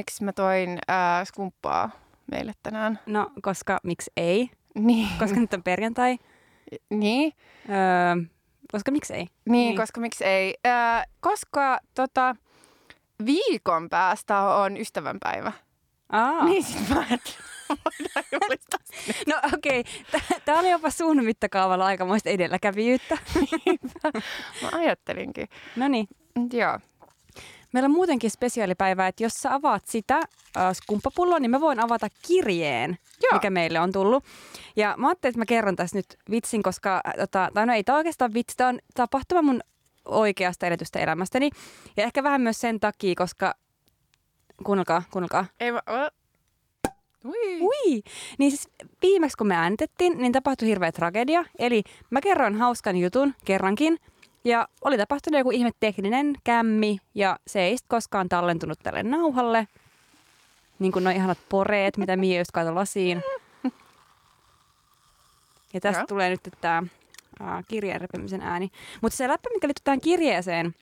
miksi mä toin äh, skumppaa meille tänään. No, koska miksi ei? Niin. Koska nyt on perjantai. Niin, Öö, koska miksi ei? niin, niin. koska miksi ei. Äh, koska tota, viikon päästä on ystävänpäivä. Aa. Niin sit mä voidaan julistaa. No okei, okay. tämä oli jopa sun mittakaavalla aikamoista edelläkävijyyttä. Mä ajattelinkin. No niin, Joo. Meillä on muutenkin spesiaalipäivä, että jos sä avaat sitä äh, skumppapulloa, niin mä voin avata kirjeen, Joo. mikä meille on tullut. Ja mä ajattelin, että mä kerron tässä nyt vitsin, koska, äh, tota, tai no ei tämä oikeastaan vitsi, tämä on tapahtuma mun oikeasta eletystä elämästäni. Ja ehkä vähän myös sen takia, koska, kuunnelkaa, kuunnelkaa. Ei mä... ö. Ui. Ui! Niin siis viimeksi kun me äänitettiin, niin tapahtui hirveä tragedia. Eli mä kerroin hauskan jutun kerrankin. Ja oli tapahtunut joku ihme tekninen kämmi ja se ei koskaan tallentunut tälle nauhalle. Niin kuin nuo ihanat poreet, mitä Mia just katsoi lasiin. Ja tästä Joo. tulee nyt tämä kirjeen repimisen ääni. Mutta se läppä, mikä liittyy tähän kirjeeseen,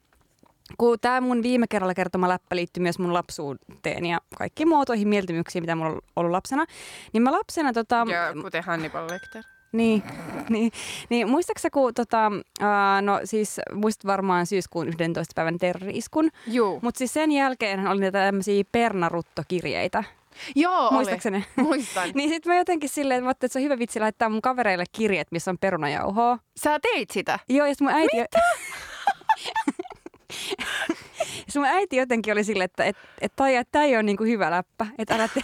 kun tämä mun viime kerralla kertoma läppä liittyy myös mun lapsuuteen ja kaikkiin muotoihin mieltymyksiin, mitä mulla on ollut lapsena, niin mä lapsena tota, Ja kuten Hannibal Lecter. niin, niin, niin muistaaksä, kun tota, ää, no siis muistat varmaan syyskuun 11. päivän terrori-iskun, Juu. mutta siis sen jälkeen oli näitä tämmöisiä pernaruttokirjeitä. Joo, Muistaaksä ne? oli. Muistan. Niin sitten mä jotenkin silleen, että että se on hyvä vitsi laittaa mun kavereille kirjeet, missä on perunajauhoa. Sä teit sitä. Joo, ja mun äiti... Mitä? mun äiti jotenkin oli silleen, että et, et, tämä ei ole niinku hyvä läppä, että älä tee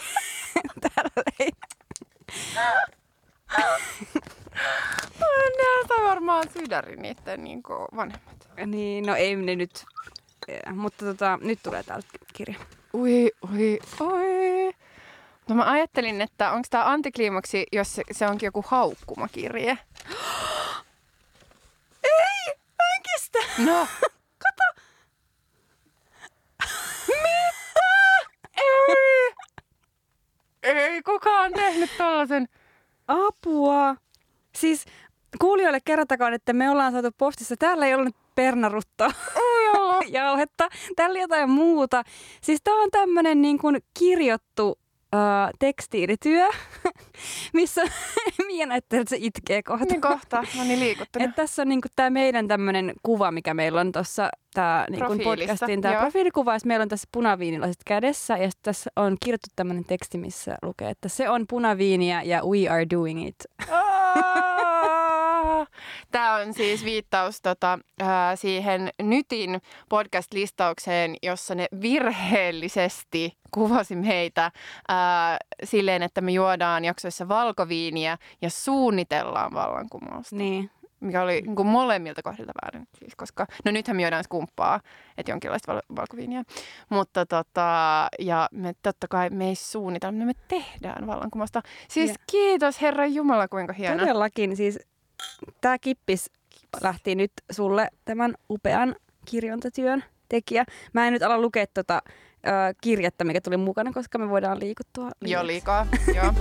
on varmaan sydäri niiden niin vanhemmat. Niin, no ei ne nyt, eh, mutta tota, nyt tulee täältä kirja. Ui, ui, ui. No mä ajattelin, että onko tämä antikliimaksi, jos se, se onkin joku haukkumakirje. Ei, en kestä. No. Kato. Mitä? Ei. Ei kukaan tehnyt tollasen. Apua. Siis kuulijoille kerrotakoon, että me ollaan saatu postissa, täällä ei ollut pernaruttoa Oi olla. jauhetta, täällä jotain muuta. Siis tää on tämmönen niin kuin kirjottu äh, tekstiilityö, missä näyttää, että se itkee kohta. Niin kohta. Mä niin liikuttunut. Et tässä on niinku tämä meidän tämmöinen kuva, mikä meillä on tuossa tää niinku podcastin tämä profiilikuva. Meillä on tässä punaviinilasit kädessä ja tässä on kirjoitettu tämmöinen teksti, missä lukee, että se on punaviiniä ja we are doing it. Tämä on siis viittaus tota, ää, siihen Nytin podcast-listaukseen, jossa ne virheellisesti kuvasi meitä ää, silleen, että me juodaan jaksoissa valkoviiniä ja suunnitellaan vallankumousta. Niin. Mikä oli niin kuin molemmilta kohdilta väärin. Siis, koska, no nythän me juodaan skumppaa, että jonkinlaista val- valkoviiniä. Mutta tota, ja me totta kai me ei suunnitella, me tehdään vallankumousta. Siis Ja. kiitos Herra Jumala, kuinka hieno. Todellakin, siis tämä kippis lähti nyt sulle tämän upean kirjontatyön tekijä. Mä en nyt ala lukea tota ö, kirjettä, mikä tuli mukana, koska me voidaan liikuttua. Joo, liiaksi. liikaa. Joo.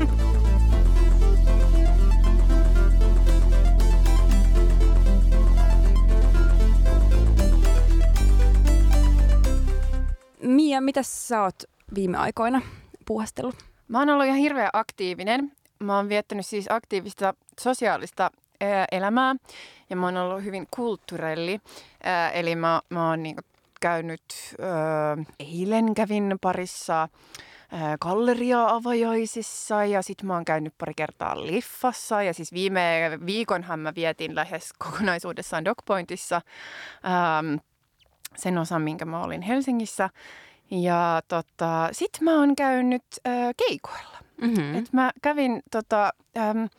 Mia, mitä sä oot viime aikoina puuhastellut? Mä oon ollut ihan hirveän aktiivinen. Mä oon viettänyt siis aktiivista sosiaalista elämää ja mä oon ollut hyvin kulttuurelli. Eli mä, mä oon niinku käynyt, eilen kävin parissa galleria-avajaisissa ja sit mä oon käynyt pari kertaa liffassa ja siis viime viikonhan mä vietin lähes kokonaisuudessaan Dogpointissa ähm, sen osan, minkä mä olin Helsingissä. Ja tota, sit mä oon käynyt äh, keikoilla. Mm-hmm. Et mä kävin tota, äm,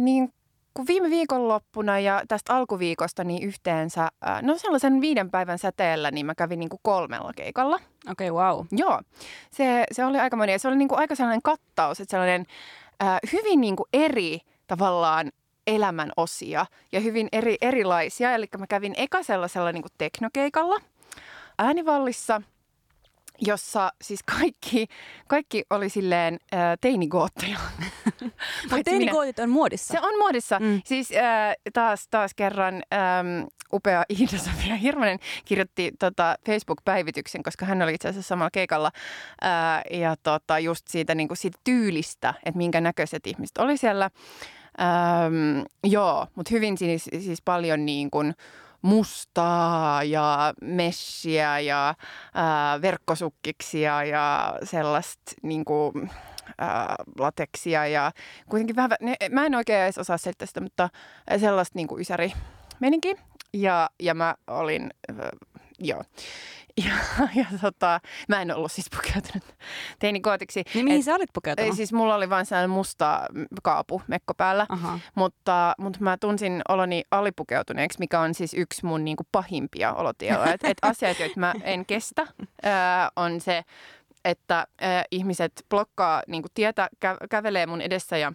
niin kuin viime viikonloppuna ja tästä alkuviikosta niin yhteensä, äh, no sellaisen viiden päivän säteellä, niin mä kävin niin kuin kolmella keikalla. Okei, okay, wow. Joo, se, se oli aika moni. Ja se oli niin kuin aika sellainen kattaus, että sellainen äh, hyvin niin kuin eri tavallaan elämän osia ja hyvin eri, erilaisia. Eli mä kävin eka sellaisella niin kuin teknokeikalla äänivallissa jossa siis kaikki, kaikki oli silleen äh, teinigootteja. Mutta teinigootit on muodissa. Se on muodissa. Mm. Siis äh, taas, taas kerran ähm, upea Iida-Sofia Hirvonen kirjoitti tota, Facebook-päivityksen, koska hän oli itse asiassa samalla keikalla. Äh, ja tota, just siitä, niin kuin siitä tyylistä, että minkä näköiset ihmiset oli siellä. Ähm, joo, mutta hyvin siis, siis paljon niin kuin mustaa ja messiä ja ää, verkkosukkiksia ja sellaista niin kuin, ää, lateksia ja kuitenkin vähän, ne, mä en oikein edes osaa selittää sitä, mutta sellaista niin kuin ysäri meninkin. Ja, ja mä olin, äh, joo. Ja, ja tota, mä en ollut siis pukeutunut teinikootiksi. Niin mihin Et- sä olit pukeutunut? ei, siis mulla oli vain sellainen musta kaapu mekko päällä. Aha. Mutta, mutta mä tunsin oloni alipukeutuneeksi, mikä on siis yksi mun niin kuin pahimpia olotiloja. Et, et asiat, joita mä en kestä, ää, on se, että ää, ihmiset blokkaa niin kuin tietä, kä- kävelee mun edessä ja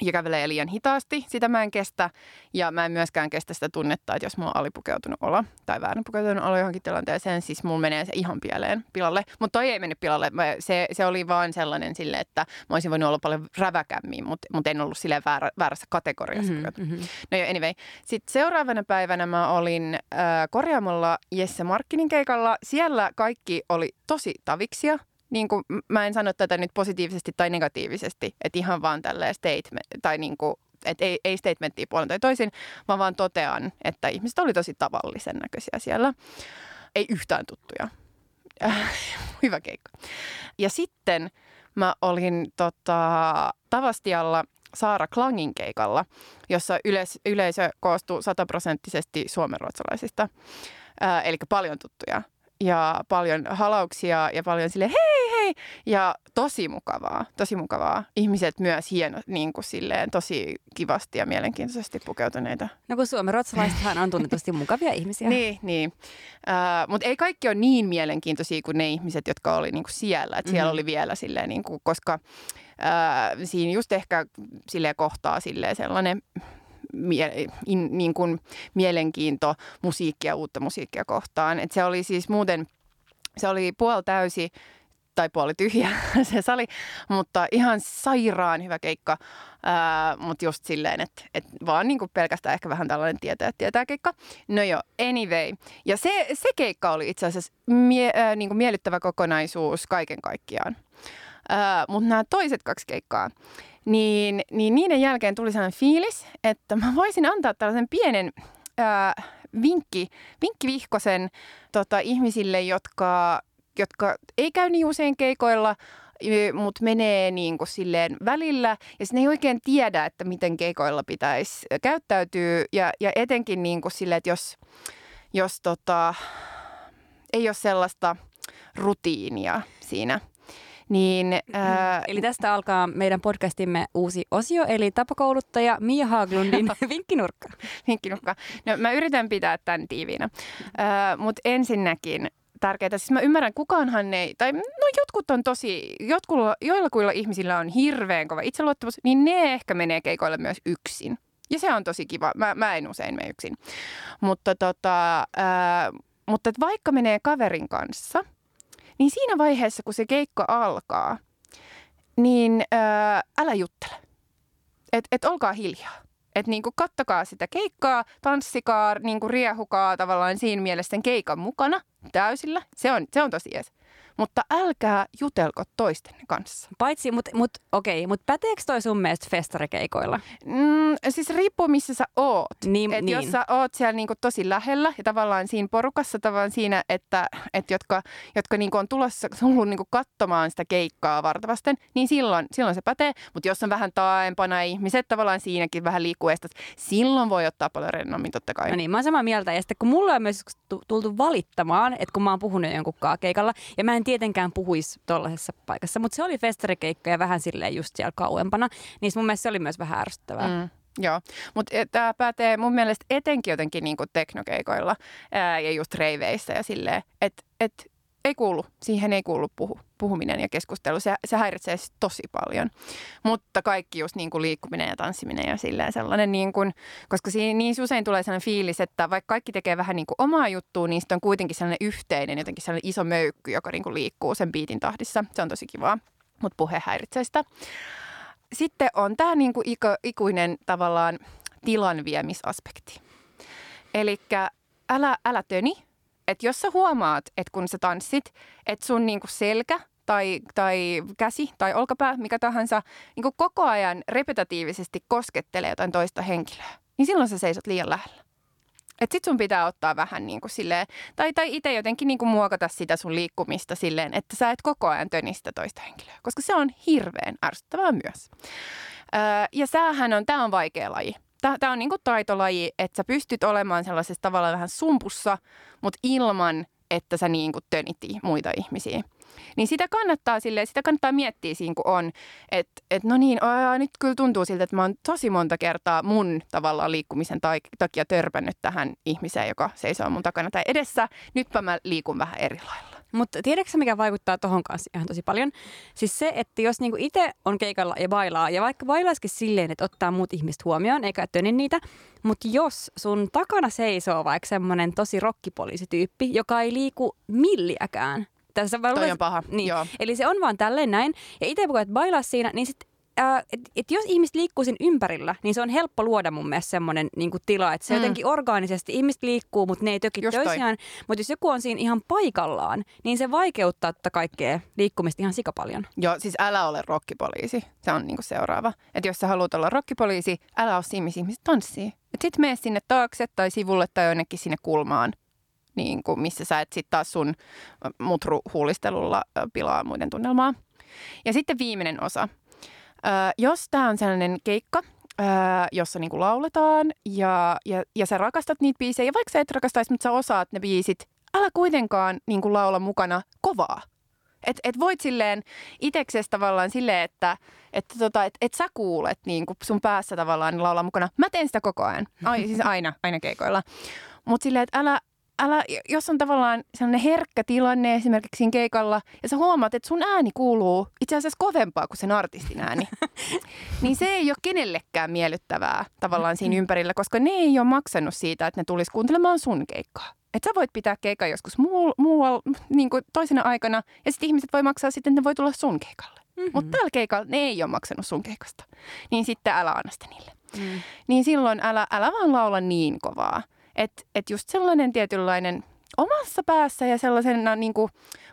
ja kävelee liian hitaasti. Sitä mä en kestä. Ja mä en myöskään kestä sitä tunnetta, että jos mulla on alipukeutunut olo tai väärin pukeutunut olo johonkin tilanteeseen, siis mulla menee se ihan pieleen pilalle. Mutta toi ei mennyt pilalle. Mä, se, se oli vaan sellainen sille, että mä olisin voinut olla paljon räväkämmin, mutta mut en ollut silleen väärä, väärässä kategoriassa Mhm, pukeutunut. mhm. No joo, anyway. Sitten seuraavana päivänä mä olin äh, korjaamolla Jesse Markkinin keikalla. Siellä kaikki oli tosi taviksia. Niin kuin, mä en sano tätä nyt positiivisesti tai negatiivisesti, että ihan vaan tälleen statement, tai niin kuin, että ei, ei statementtia puolen tai toisin, vaan vaan totean, että ihmiset oli tosi tavallisen näköisiä siellä. Ei yhtään tuttuja. Hyvä keikka. Ja sitten mä olin tota, Tavastialla Saara Klangin keikalla, jossa yleis- yleisö koostuu sataprosenttisesti suomenruotsalaisista, ää, eli paljon tuttuja. Ja paljon halauksia ja paljon sille hei hei ja tosi mukavaa, tosi mukavaa. Ihmiset myös hieno, niin kuin silleen tosi kivasti ja mielenkiintoisesti pukeutuneita. No kun suomen ruotsalaisethan on tunnetusti mukavia ihmisiä. Niin, niin. Uh, mutta ei kaikki ole niin mielenkiintoisia kuin ne ihmiset, jotka oli niinku siellä. Et siellä Mhm. oli vielä silleen, niinku, koska uh, siinä just ehkä silleen kohtaa silleen sellainen mie- in, niin kuin mielenkiinto musiikkia, uutta musiikkia kohtaan. Et se oli siis muuten, se oli puoli täysi tai puoli tyhjä se sali, mutta ihan sairaan hyvä keikka. Ää, mutta just silleen, että et vaan niinku pelkästään ehkä vähän tällainen tietää, tietää keikka. No joo, anyway. Ja se, se keikka oli itse asiassa mie, ää, niinku miellyttävä kokonaisuus kaiken kaikkiaan. Mutta nämä toiset kaksi keikkaa, niin, niin niiden jälkeen tuli sellainen fiilis, että mä voisin antaa tällaisen pienen ää, vinkki, vinkkivihkosen tota, ihmisille, jotka, jotka ei käy niin usein keikoilla, mutta menee niin kuin silleen välillä ja sitten ei oikein tiedä, että miten keikoilla pitäisi käyttäytyä ja, ja etenkin niin kuin silleen, että jos, jos tota, ei ole sellaista rutiinia siinä, niin ää, Eli tästä alkaa meidän podcastimme uusi osio, eli tapakouluttaja Mia Haglundin vinkkinurkka. vinkkinukka. No, mä yritän pitää tämän tiiviinä. Mutta ensinnäkin tärkeää, siis mä ymmärrän, kukaanhan ei, tai no jotkut on tosi, jotkulla, joillakuilla ihmisillä on hirveän kova itseluottamus, niin ne ehkä menee keikoille myös yksin. Ja se on tosi kiva. Mä, mä en usein mene yksin. Mutta, tota, äh, mutta vaikka menee kaverin kanssa, niin siinä vaiheessa, kun se keikka alkaa, niin äh, älä juttele. Et, et olkaa hiljaa. Että niinku kattokaa sitä keikkaa, tanssikaa, niinku riehukaa tavallaan siinä mielessä sen keikan mukana täysillä. Se on, se on tosi jees. Mutta älkää jutelko toisten kanssa. Paitsi, mutta mut, okei, mutta päteekö toi sun mielestä festarikeikoilla? Mm, siis riippuu missä sä oot. Niin, Et niin. jos sä oot siellä niinku tosi lähellä ja tavallaan siinä porukassa tavallaan siinä, että, että jotka, jotka niinku on tulossa tullut niinku katsomaan sitä keikkaa vartavasten, niin silloin, silloin se pätee. Mutta jos on vähän taaempana ihmiset tavallaan siinäkin vähän liikkuu estat, silloin voi ottaa paljon rennommin totta kai. No niin, mä oon samaa mieltä. Ja sitten kun mulla on myös tu- tultu valittamaan, että kun mä oon puhunut jonkun keikalla, ja mä en tietenkään puhuisi tollaisessa paikassa, mutta se oli festarikeikka ja vähän silleen just siellä kauempana, niin mun mielestä se oli myös vähän ärsyttävää. Mm. Joo, mutta tämä pätee mun mielestä etenkin jotenkin niinku teknokeikoilla ää, ja just reiveissä ja silleen, että et, ei kuulu. Siihen ei kuulu puhu, puhuminen ja keskustelu. Se, se häiritsee siis tosi paljon. Mutta kaikki just niin kuin liikkuminen ja tanssiminen ja silleen sellainen, niin kuin, koska siinä niin usein tulee sellainen fiilis, että vaikka kaikki tekee vähän niin kuin omaa juttua, niin sitten on kuitenkin sellainen yhteinen, jotenkin sellainen iso möykky, joka niin kuin liikkuu sen biitin tahdissa. Se on tosi kivaa, mutta puhe häiritsee sitä. Sitten on tämä niin kuin iku, ikuinen tavallaan tilanviemisaspekti. Eli älä, älä töni, että jos sä huomaat, että kun sä tanssit, että sun niinku selkä tai, tai käsi tai olkapää, mikä tahansa, niinku koko ajan repetatiivisesti koskettelee jotain toista henkilöä, niin silloin sä seisot liian lähellä. Et sit sun pitää ottaa vähän niin kuin silleen, tai, tai itse jotenkin niin kuin muokata sitä sun liikkumista silleen, että sä et koko ajan tönistä toista henkilöä, koska se on hirveän ärsyttävää myös. Öö, ja säähän on, tämä on vaikea laji. Tämä on niinku taitolaji, että sä pystyt olemaan sellaisessa tavallaan vähän sumpussa, mutta ilman, että sä niinku tönitti muita ihmisiä. Niin sitä kannattaa sille, sitä kannattaa miettiä siinä, kun on, että et no niin, aa, nyt kyllä tuntuu siltä, että mä oon tosi monta kertaa mun tavallaan liikkumisen takia törpännyt tähän ihmiseen, joka seisoo mun takana tai edessä. Nytpä mä liikun vähän eri lailla. Mutta tiedätkö mikä vaikuttaa tohon kanssa ihan tosi paljon? Siis se, että jos niinku itse on keikalla ja bailaa, ja vaikka bailaisikin silleen, että ottaa muut ihmiset huomioon, eikä töni niitä, mutta jos sun takana seisoo vaikka semmoinen tosi rokkipoliisityyppi, joka ei liiku milliäkään, tässä Toi on paha. Niin. Joo. Eli se on vaan tälleen näin. Ja itse kun et bailaa siinä, niin sit äh, et, et jos ihmiset liikkuu sen ympärillä, niin se on helppo luoda mun mielestä semmoinen niin tila, että se mm. jotenkin orgaanisesti, ihmiset liikkuu, mutta ne ei töki toisiaan. Mutta jos joku on siinä ihan paikallaan, niin se vaikeuttaa tätä kaikkea liikkumista ihan sikapaljon. Joo, siis älä ole rokkipoliisi. Se on niin seuraava. Että jos sä haluat olla rokkipoliisi, älä ole siinä, missä ihmiset tanssii. Sitten mene sinne taakse tai sivulle tai jonnekin sinne kulmaan. Niin kuin missä sä et sitten taas sun mutruhuulistelulla pilaa muiden tunnelmaa. Ja sitten viimeinen osa – jos tämä on sellainen keikka, jossa niinku lauletaan ja, ja, ja sä rakastat niitä biisejä, vaikka sä et rakastaisi, mutta sä osaat ne biisit, älä kuitenkaan niinku laula mukana kovaa. Et, et voit silleen itseksesi tavallaan silleen, että et, tota, et, et sä kuulet niin sun päässä tavallaan laulaa mukana. Mä teen sitä koko ajan. Ai, siis aina, aina keikoilla. Mutta silleen, että älä, älä, jos on tavallaan sellainen herkkä tilanne esimerkiksi siinä keikalla, ja sä huomaat, että sun ääni kuuluu itse asiassa kovempaa kuin sen artistin ääni, niin se ei ole kenellekään miellyttävää tavallaan siinä ympärillä, koska ne ei ole maksanut siitä, että ne tulisi kuuntelemaan sun keikkaa. Että sä voit pitää keikkaa joskus muualla niin kuin toisena aikana, ja sitten ihmiset voi maksaa sitten, että ne voi tulla sun keikalle. Mm-hmm. Mutta tällä keikalla ne ei ole maksanut sun keikasta. Niin sitten älä anna sitä niille. Mm. Niin silloin älä, älä vaan laula niin kovaa. Että et just sellainen tietynlainen omassa päässä ja sellaisena niin kuin,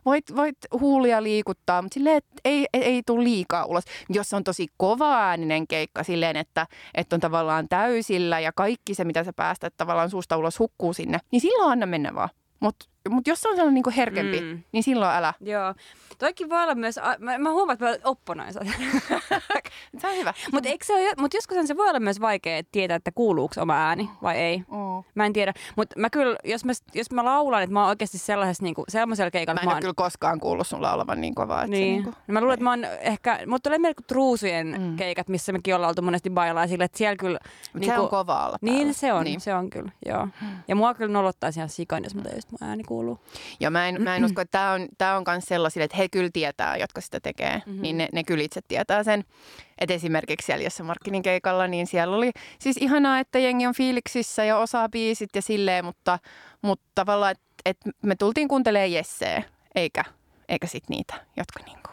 voit, voit huulia liikuttaa, mutta silleen, että ei, ei, ei tule liikaa ulos. Jos on tosi kova-ääninen keikka silleen, että, että on tavallaan täysillä ja kaikki se, mitä sä päästät tavallaan suusta ulos hukkuu sinne, niin silloin anna mennä vaan. Mutta mutta jos se on sellainen niinku herkempi, mm. niin silloin älä. Joo. Toikin voi olla myös, mä, mä huomaan, että mä opponoin se on hyvä. Mutta mut joskus se voi olla myös vaikea tietää, että kuuluuko oma ääni vai ei. Mm. Mä en tiedä. Mutta mä kyllä, jos mä, jos mä laulan, että mä oon oikeasti sellaisessa niinku, sellaisella keikalla. Mä en mä oon... kyllä koskaan kuullut sun laulavan niin kovaa. Niin. Se, niinku... mä luulen, että mä oon ehkä, mutta tulee melko truusujen mm. keikat, missä mekin ollaan oltu monesti bailaa sille, että siellä kyllä... Niinku, se on kovaa Niin se on, niin. se on kyllä, joo. Mm. Ja mua kyllä nolottaisi ihan sikan, jos mä tein, mun ääni kuuluu. Ja mä en, mä en usko, että tämä on, tää on myös sellaisille, että he kyllä tietää, jotka sitä tekee. Mm-hmm. Niin ne, ne kyllä itse tietää sen. Että esimerkiksi siellä jossain Markkinin keikalla, niin siellä oli siis ihanaa, että jengi on fiiliksissä ja osaa biisit ja silleen, mutta, mutta tavallaan, että et me tultiin kuuntelemaan Jesseä, eikä, eikä sit niitä, jotka niinku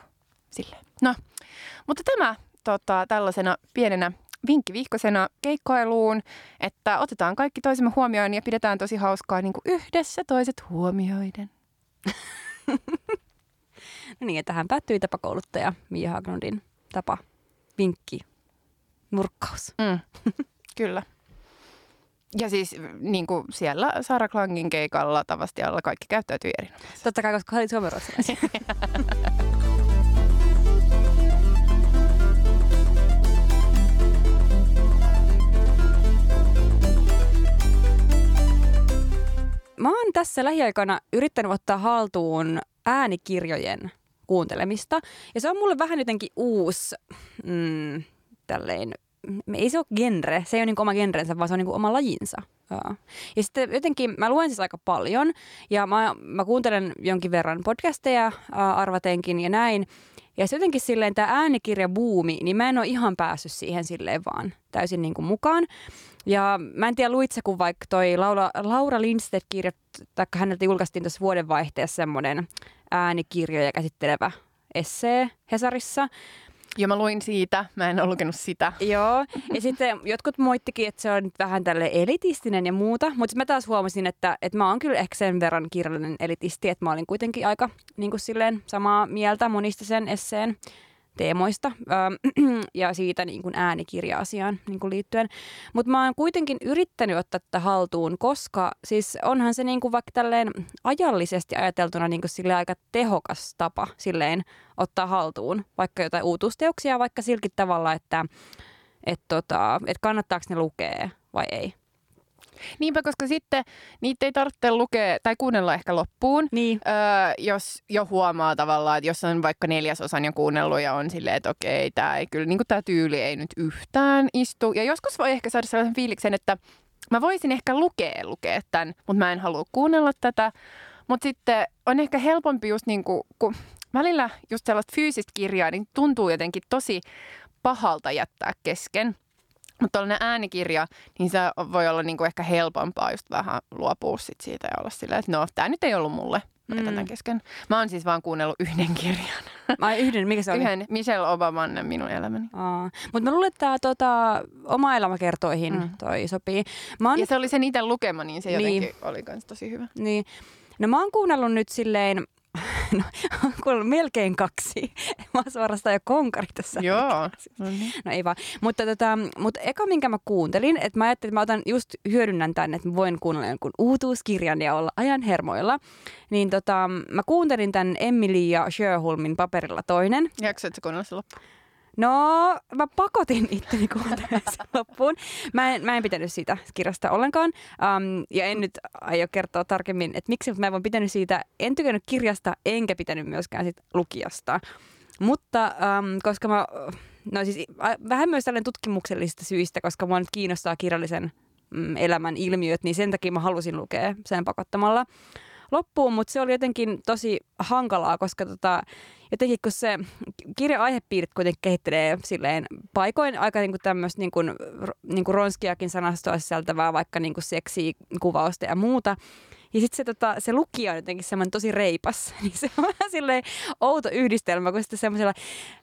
silleen. No, mutta tämä tota, tällaisena pienenä vinkki vihkosena keikkailuun, että otetaan kaikki toisemme huomioon ja pidetään tosi hauskaa niin kuin yhdessä toiset huomioiden. no niin, ja tähän päättyi tapakouluttaja Mia Haglundin tapa vinkki nurkkaus. Mm, kyllä. Ja siis niin kuin siellä Sara Klangin keikalla Tavastialla kaikki käyttäytyy erinomaisesti. Totta kai, koska olit suomenruotsalaisia. Mä oon tässä lähiaikana yrittänyt ottaa haltuun äänikirjojen kuuntelemista. Ja se on mulle vähän jotenkin uusi mm, tälleen ei se ole genre, se ei ole niin oma genrensä, vaan se on niin oma lajinsa. Ja sitten jotenkin mä luen siis aika paljon ja mä, mä kuuntelen jonkin verran podcasteja arvatenkin ja näin. Ja sitten jotenkin silleen tämä äänikirjabuumi, niin mä en ole ihan päässyt siihen silleen vaan täysin niin kuin mukaan. Ja mä en tiedä, luitse, kun vaikka toi Laura, Laura Lindstedt kirjat, tai häneltä julkaistiin tuossa vuodenvaihteessa semmoinen äänikirjoja käsittelevä essee Hesarissa. Ja mä luin siitä, mä en ole lukenut sitä. Joo, ja sitten jotkut moittikin, että se on vähän tälle elitistinen ja muuta, mutta mä taas huomasin, että, että mä oon kyllä ehkä sen verran kirjallinen elitisti, että mä olin kuitenkin aika niin kuin silleen samaa mieltä monista sen esseen teemoista ja siitä niin kuin äänikirja-asiaan niin kuin liittyen. Mutta mä oon kuitenkin yrittänyt ottaa tätä haltuun, koska siis onhan se niin kuin vaikka tälleen ajallisesti ajateltuna niin kuin sille aika tehokas tapa silleen ottaa haltuun vaikka jotain uutuusteoksia vaikka silkin tavalla, että et tota, et kannattaako ne lukea vai ei. Niinpä, koska sitten niitä ei tarvitse lukea tai kuunnella ehkä loppuun, niin. öö, jos jo huomaa tavallaan, että jos on vaikka neljäsosan jo kuunnellut ja on silleen, että okei, tämä ei kyllä, niin tämä tyyli ei nyt yhtään istu. Ja joskus voi ehkä saada sellaisen fiiliksen, että mä voisin ehkä lukea, lukea tämän, mutta mä en halua kuunnella tätä. Mutta sitten on ehkä helpompi just niin kuin, kun välillä just sellaista fyysistä kirjaa, niin tuntuu jotenkin tosi pahalta jättää kesken. Mutta tuollainen äänikirja, niin se voi olla niinku ehkä helpompaa just vähän luopua sit siitä ja olla silleen, että no, tämä nyt ei ollut mulle. Mm. kesken. Mä oon siis vaan kuunnellut yhden kirjan. Mä yhden, mikä se oli? Yhden, Michelle Obaman Minun elämäni. Mutta mä luulen, että tämä tota, oma elämä kertoihin mm. toi sopii. Mä oon... Ja se oli sen itse lukema, niin se jotenkin niin. oli kans tosi hyvä. Niin. No mä oon kuunnellut nyt silleen, no, on melkein kaksi. Mä oon suorastaan jo konkari tässä. Joo. No, niin. no ei vaan. Mutta, tota, mutta eka, minkä mä kuuntelin, että mä ajattelin, että mä otan just hyödynnän tänne, että mä voin kuunnella jonkun uutuuskirjan ja olla ajan hermoilla. Niin tota, mä kuuntelin tämän Emily ja Sherholmin paperilla toinen. Jaksoitko kuunnella se loppuun? No, mä pakotin itteni kuuntelemaan loppuun. Mä en, mä en pitänyt siitä kirjasta ollenkaan. Um, ja en nyt aio kertoa tarkemmin, että miksi, mä en pitänyt siitä. En tykännyt kirjasta, enkä pitänyt myöskään sit lukijasta. Mutta um, koska mä, no siis vähän myös tällainen tutkimuksellisista syistä, koska mua nyt kiinnostaa kirjallisen mm, elämän ilmiöt, niin sen takia mä halusin lukea sen pakottamalla loppuun, mutta se oli jotenkin tosi hankalaa, koska tota, jotenkin kun se kirja aihepiirit kuitenkin kehittelee silleen paikoin aika niinku tämmöistä niinku, niinku ronskiakin sanastoa sisältävää, vaikka niinku seksiä, kuvausta ja muuta. Ja sitten se, tota, se lukija on jotenkin semmoinen tosi reipas. Niin se on vähän silleen outo yhdistelmä, kun sitten semmoisella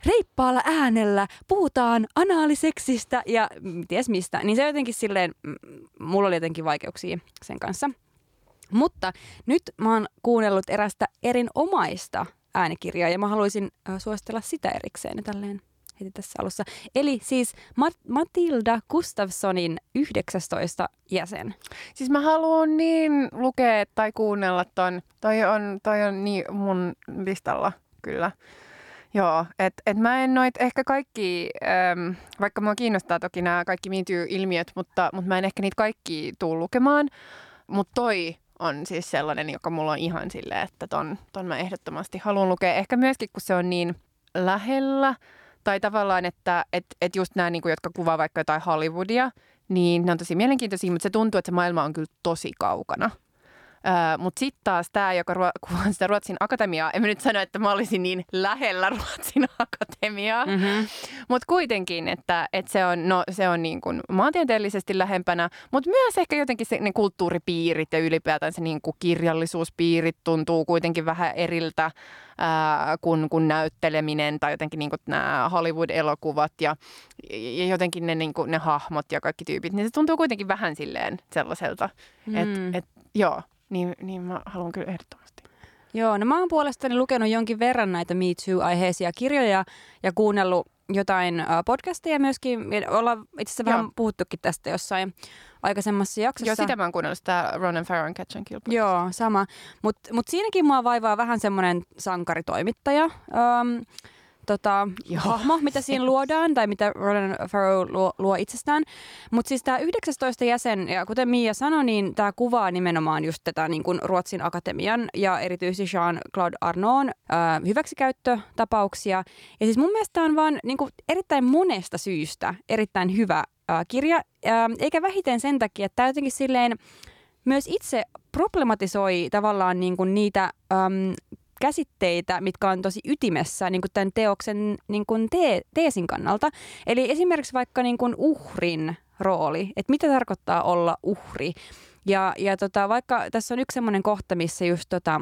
reippaalla äänellä puhutaan anaaliseksistä ja ties mistä. Niin se jotenkin silleen, mulla oli jotenkin vaikeuksia sen kanssa. Mutta nyt mä oon kuunnellut erästä erinomaista äänikirjaa ja mä haluaisin suositella sitä erikseen tälleen heti tässä alussa. Eli siis Mat- Matilda Gustafssonin 19 jäsen. Siis mä haluan niin lukea tai kuunnella ton. Toi on, toi on niin mun listalla kyllä. Joo, että et mä en noit ehkä kaikki, äm, vaikka mua kiinnostaa toki nämä kaikki MeToo-ilmiöt, mutta, mutta mä en ehkä niitä kaikki tuu lukemaan. Mutta toi on siis sellainen, joka mulla on ihan silleen, että ton, ton mä ehdottomasti haluan lukea. Ehkä myöskin, kun se on niin lähellä, tai tavallaan, että et, et just nämä, niin kuin, jotka kuvaa vaikka jotain Hollywoodia, niin ne on tosi mielenkiintoisia, mutta se tuntuu, että se maailma on kyllä tosi kaukana. Öö, Mutta sitten taas tämä, joka ruo- kuvaa sitä Ruotsin akatemiaa, en mä nyt sano, että mä olisin niin lähellä Ruotsin akatemiaa, mm-hmm. mutta kuitenkin, että, että se on, no, se on niin kuin maantieteellisesti lähempänä, mutta myös ehkä jotenkin se, ne kulttuuripiirit ja ylipäätään se niin kuin kirjallisuuspiirit tuntuu kuitenkin vähän eriltä ää, kuin, kuin näytteleminen tai jotenkin niin kuin nämä Hollywood-elokuvat ja, ja jotenkin ne, niin kuin, ne hahmot ja kaikki tyypit, niin se tuntuu kuitenkin vähän silleen sellaiselta, mm. että et, joo niin, niin mä haluan kyllä ehdottomasti. Joo, no mä oon puolestani lukenut jonkin verran näitä Me Too-aiheisia kirjoja ja kuunnellut jotain uh, podcasteja myöskin. Ollaan itse asiassa vähän puhuttukin tästä jossain aikaisemmassa jaksossa. Joo, sitä mä oon kuunnellut, sitä Ronan Farron Catch and Kill podcast. Joo, sama. Mutta mut siinäkin mua vaivaa vähän semmoinen sankaritoimittaja. Um, tota, hahmo, mitä siinä luodaan, tai mitä Ronan Farrow luo, luo itsestään. Mutta siis tämä 19 jäsen, ja kuten Mia sanoi, niin tämä kuvaa nimenomaan just tätä niin kuin Ruotsin akatemian ja erityisesti Jean-Claude äh, hyväksikäyttötapauksia. Ja siis mun mielestä on vaan niin kuin erittäin monesta syystä erittäin hyvä äh, kirja, äh, eikä vähiten sen takia, että tämä jotenkin silleen myös itse problematisoi tavallaan niin kuin niitä äm, käsitteitä, mitkä on tosi ytimessä niin kuin tämän teoksen niin kuin te- teesin kannalta. Eli esimerkiksi vaikka niin kuin uhrin rooli, että mitä tarkoittaa olla uhri. Ja, ja tota, vaikka tässä on yksi semmoinen kohta, missä just tota,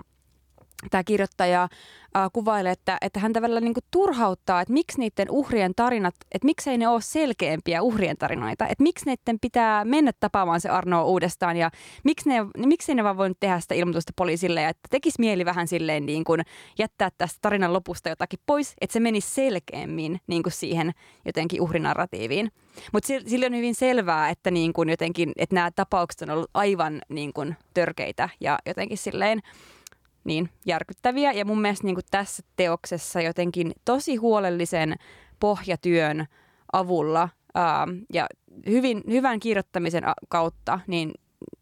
tämä kirjoittaja äh, kuvailee, että, että hän tavallaan niin turhauttaa, että miksi niiden uhrien tarinat, että miksei ne ole selkeämpiä uhrien tarinoita, että miksi niiden pitää mennä tapaamaan se Arno uudestaan ja miksi ne, miksi ne vaan voinut tehdä sitä ilmoitusta poliisille ja että tekisi mieli vähän silleen niin kuin jättää tästä tarinan lopusta jotakin pois, että se menisi selkeämmin niin kuin siihen jotenkin uhrinarratiiviin. Mutta sillä on hyvin selvää, että, niin kuin jotenkin, että nämä tapaukset on ollut aivan niin kuin törkeitä ja jotenkin silleen niin järkyttäviä. Ja mun mielestä niin kuin tässä teoksessa jotenkin tosi huolellisen pohjatyön avulla ää, ja hyvin, hyvän kirjoittamisen kautta, niin,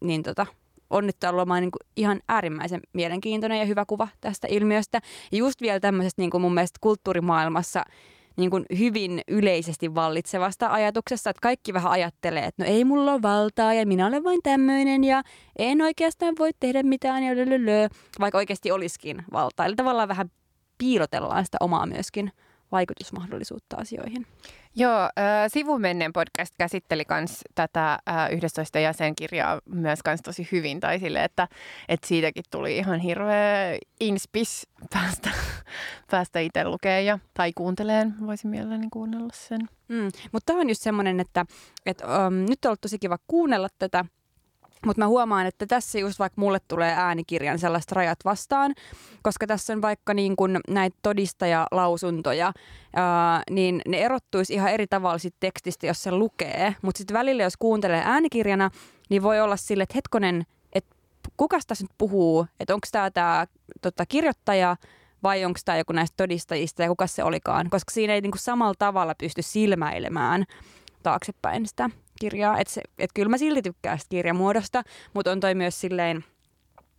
niin tota, on nyt niin ihan äärimmäisen mielenkiintoinen ja hyvä kuva tästä ilmiöstä. Ja just vielä tämmöisestä niin kuin mun mielestä kulttuurimaailmassa – niin kuin hyvin yleisesti vallitsevasta ajatuksesta, että kaikki vähän ajattelee, että no ei mulla ole valtaa ja minä olen vain tämmöinen ja en oikeastaan voi tehdä mitään ja lölölö, vaikka oikeasti olisikin valtaa. Eli tavallaan vähän piilotellaan sitä omaa myöskin vaikutusmahdollisuutta asioihin. Joo, äh, Sivumennen podcast käsitteli myös tätä äh, 11 jäsenkirjaa myös kans tosi hyvin, tai sille, että, että siitäkin tuli ihan hirveä inspis päästä, päästä itse lukemaan ja, tai kuunteleen. Voisin mielelläni kuunnella sen. Mm, mutta tämä on just semmoinen, että, että um, nyt on ollut tosi kiva kuunnella tätä mutta mä huomaan, että tässä just vaikka mulle tulee äänikirjan sellaiset rajat vastaan, koska tässä on vaikka niin kun näitä todistajalausuntoja, ää, niin ne erottuisi ihan eri tavalla sit tekstistä, jos se lukee. Mutta sitten välillä, jos kuuntelee äänikirjana, niin voi olla sille, että hetkonen, että kuka tässä nyt puhuu, että onko tämä tämä tota, kirjoittaja vai onko tämä joku näistä todistajista ja kuka se olikaan, koska siinä ei niin samalla tavalla pysty silmäilemään taaksepäin sitä kirjaa. Että et kyllä mä silti tykkään sitä kirjamuodosta, mutta on toi myös silleen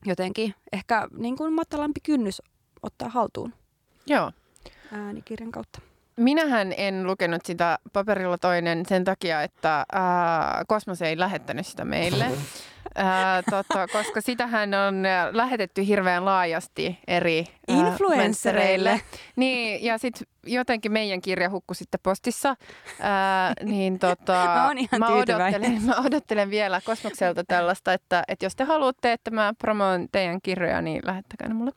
jotenkin ehkä niin kuin matalampi kynnys ottaa haltuun. Joo. Äänikirjan kautta. Minähän en lukenut sitä paperilla toinen sen takia, että ää, Kosmos ei lähettänyt sitä meille. Ää, tota, koska sitähän on lähetetty hirveän laajasti eri influenssereille. Niin, ja sitten jotenkin meidän kirja hukkui sitten postissa. Ää, niin tota, mä, ihan mä, odottelen, mä odottelen vielä Kosmokselta tällaista, että, että jos te haluatte, että mä promoon teidän kirjoja, niin lähettäkää ne mulle.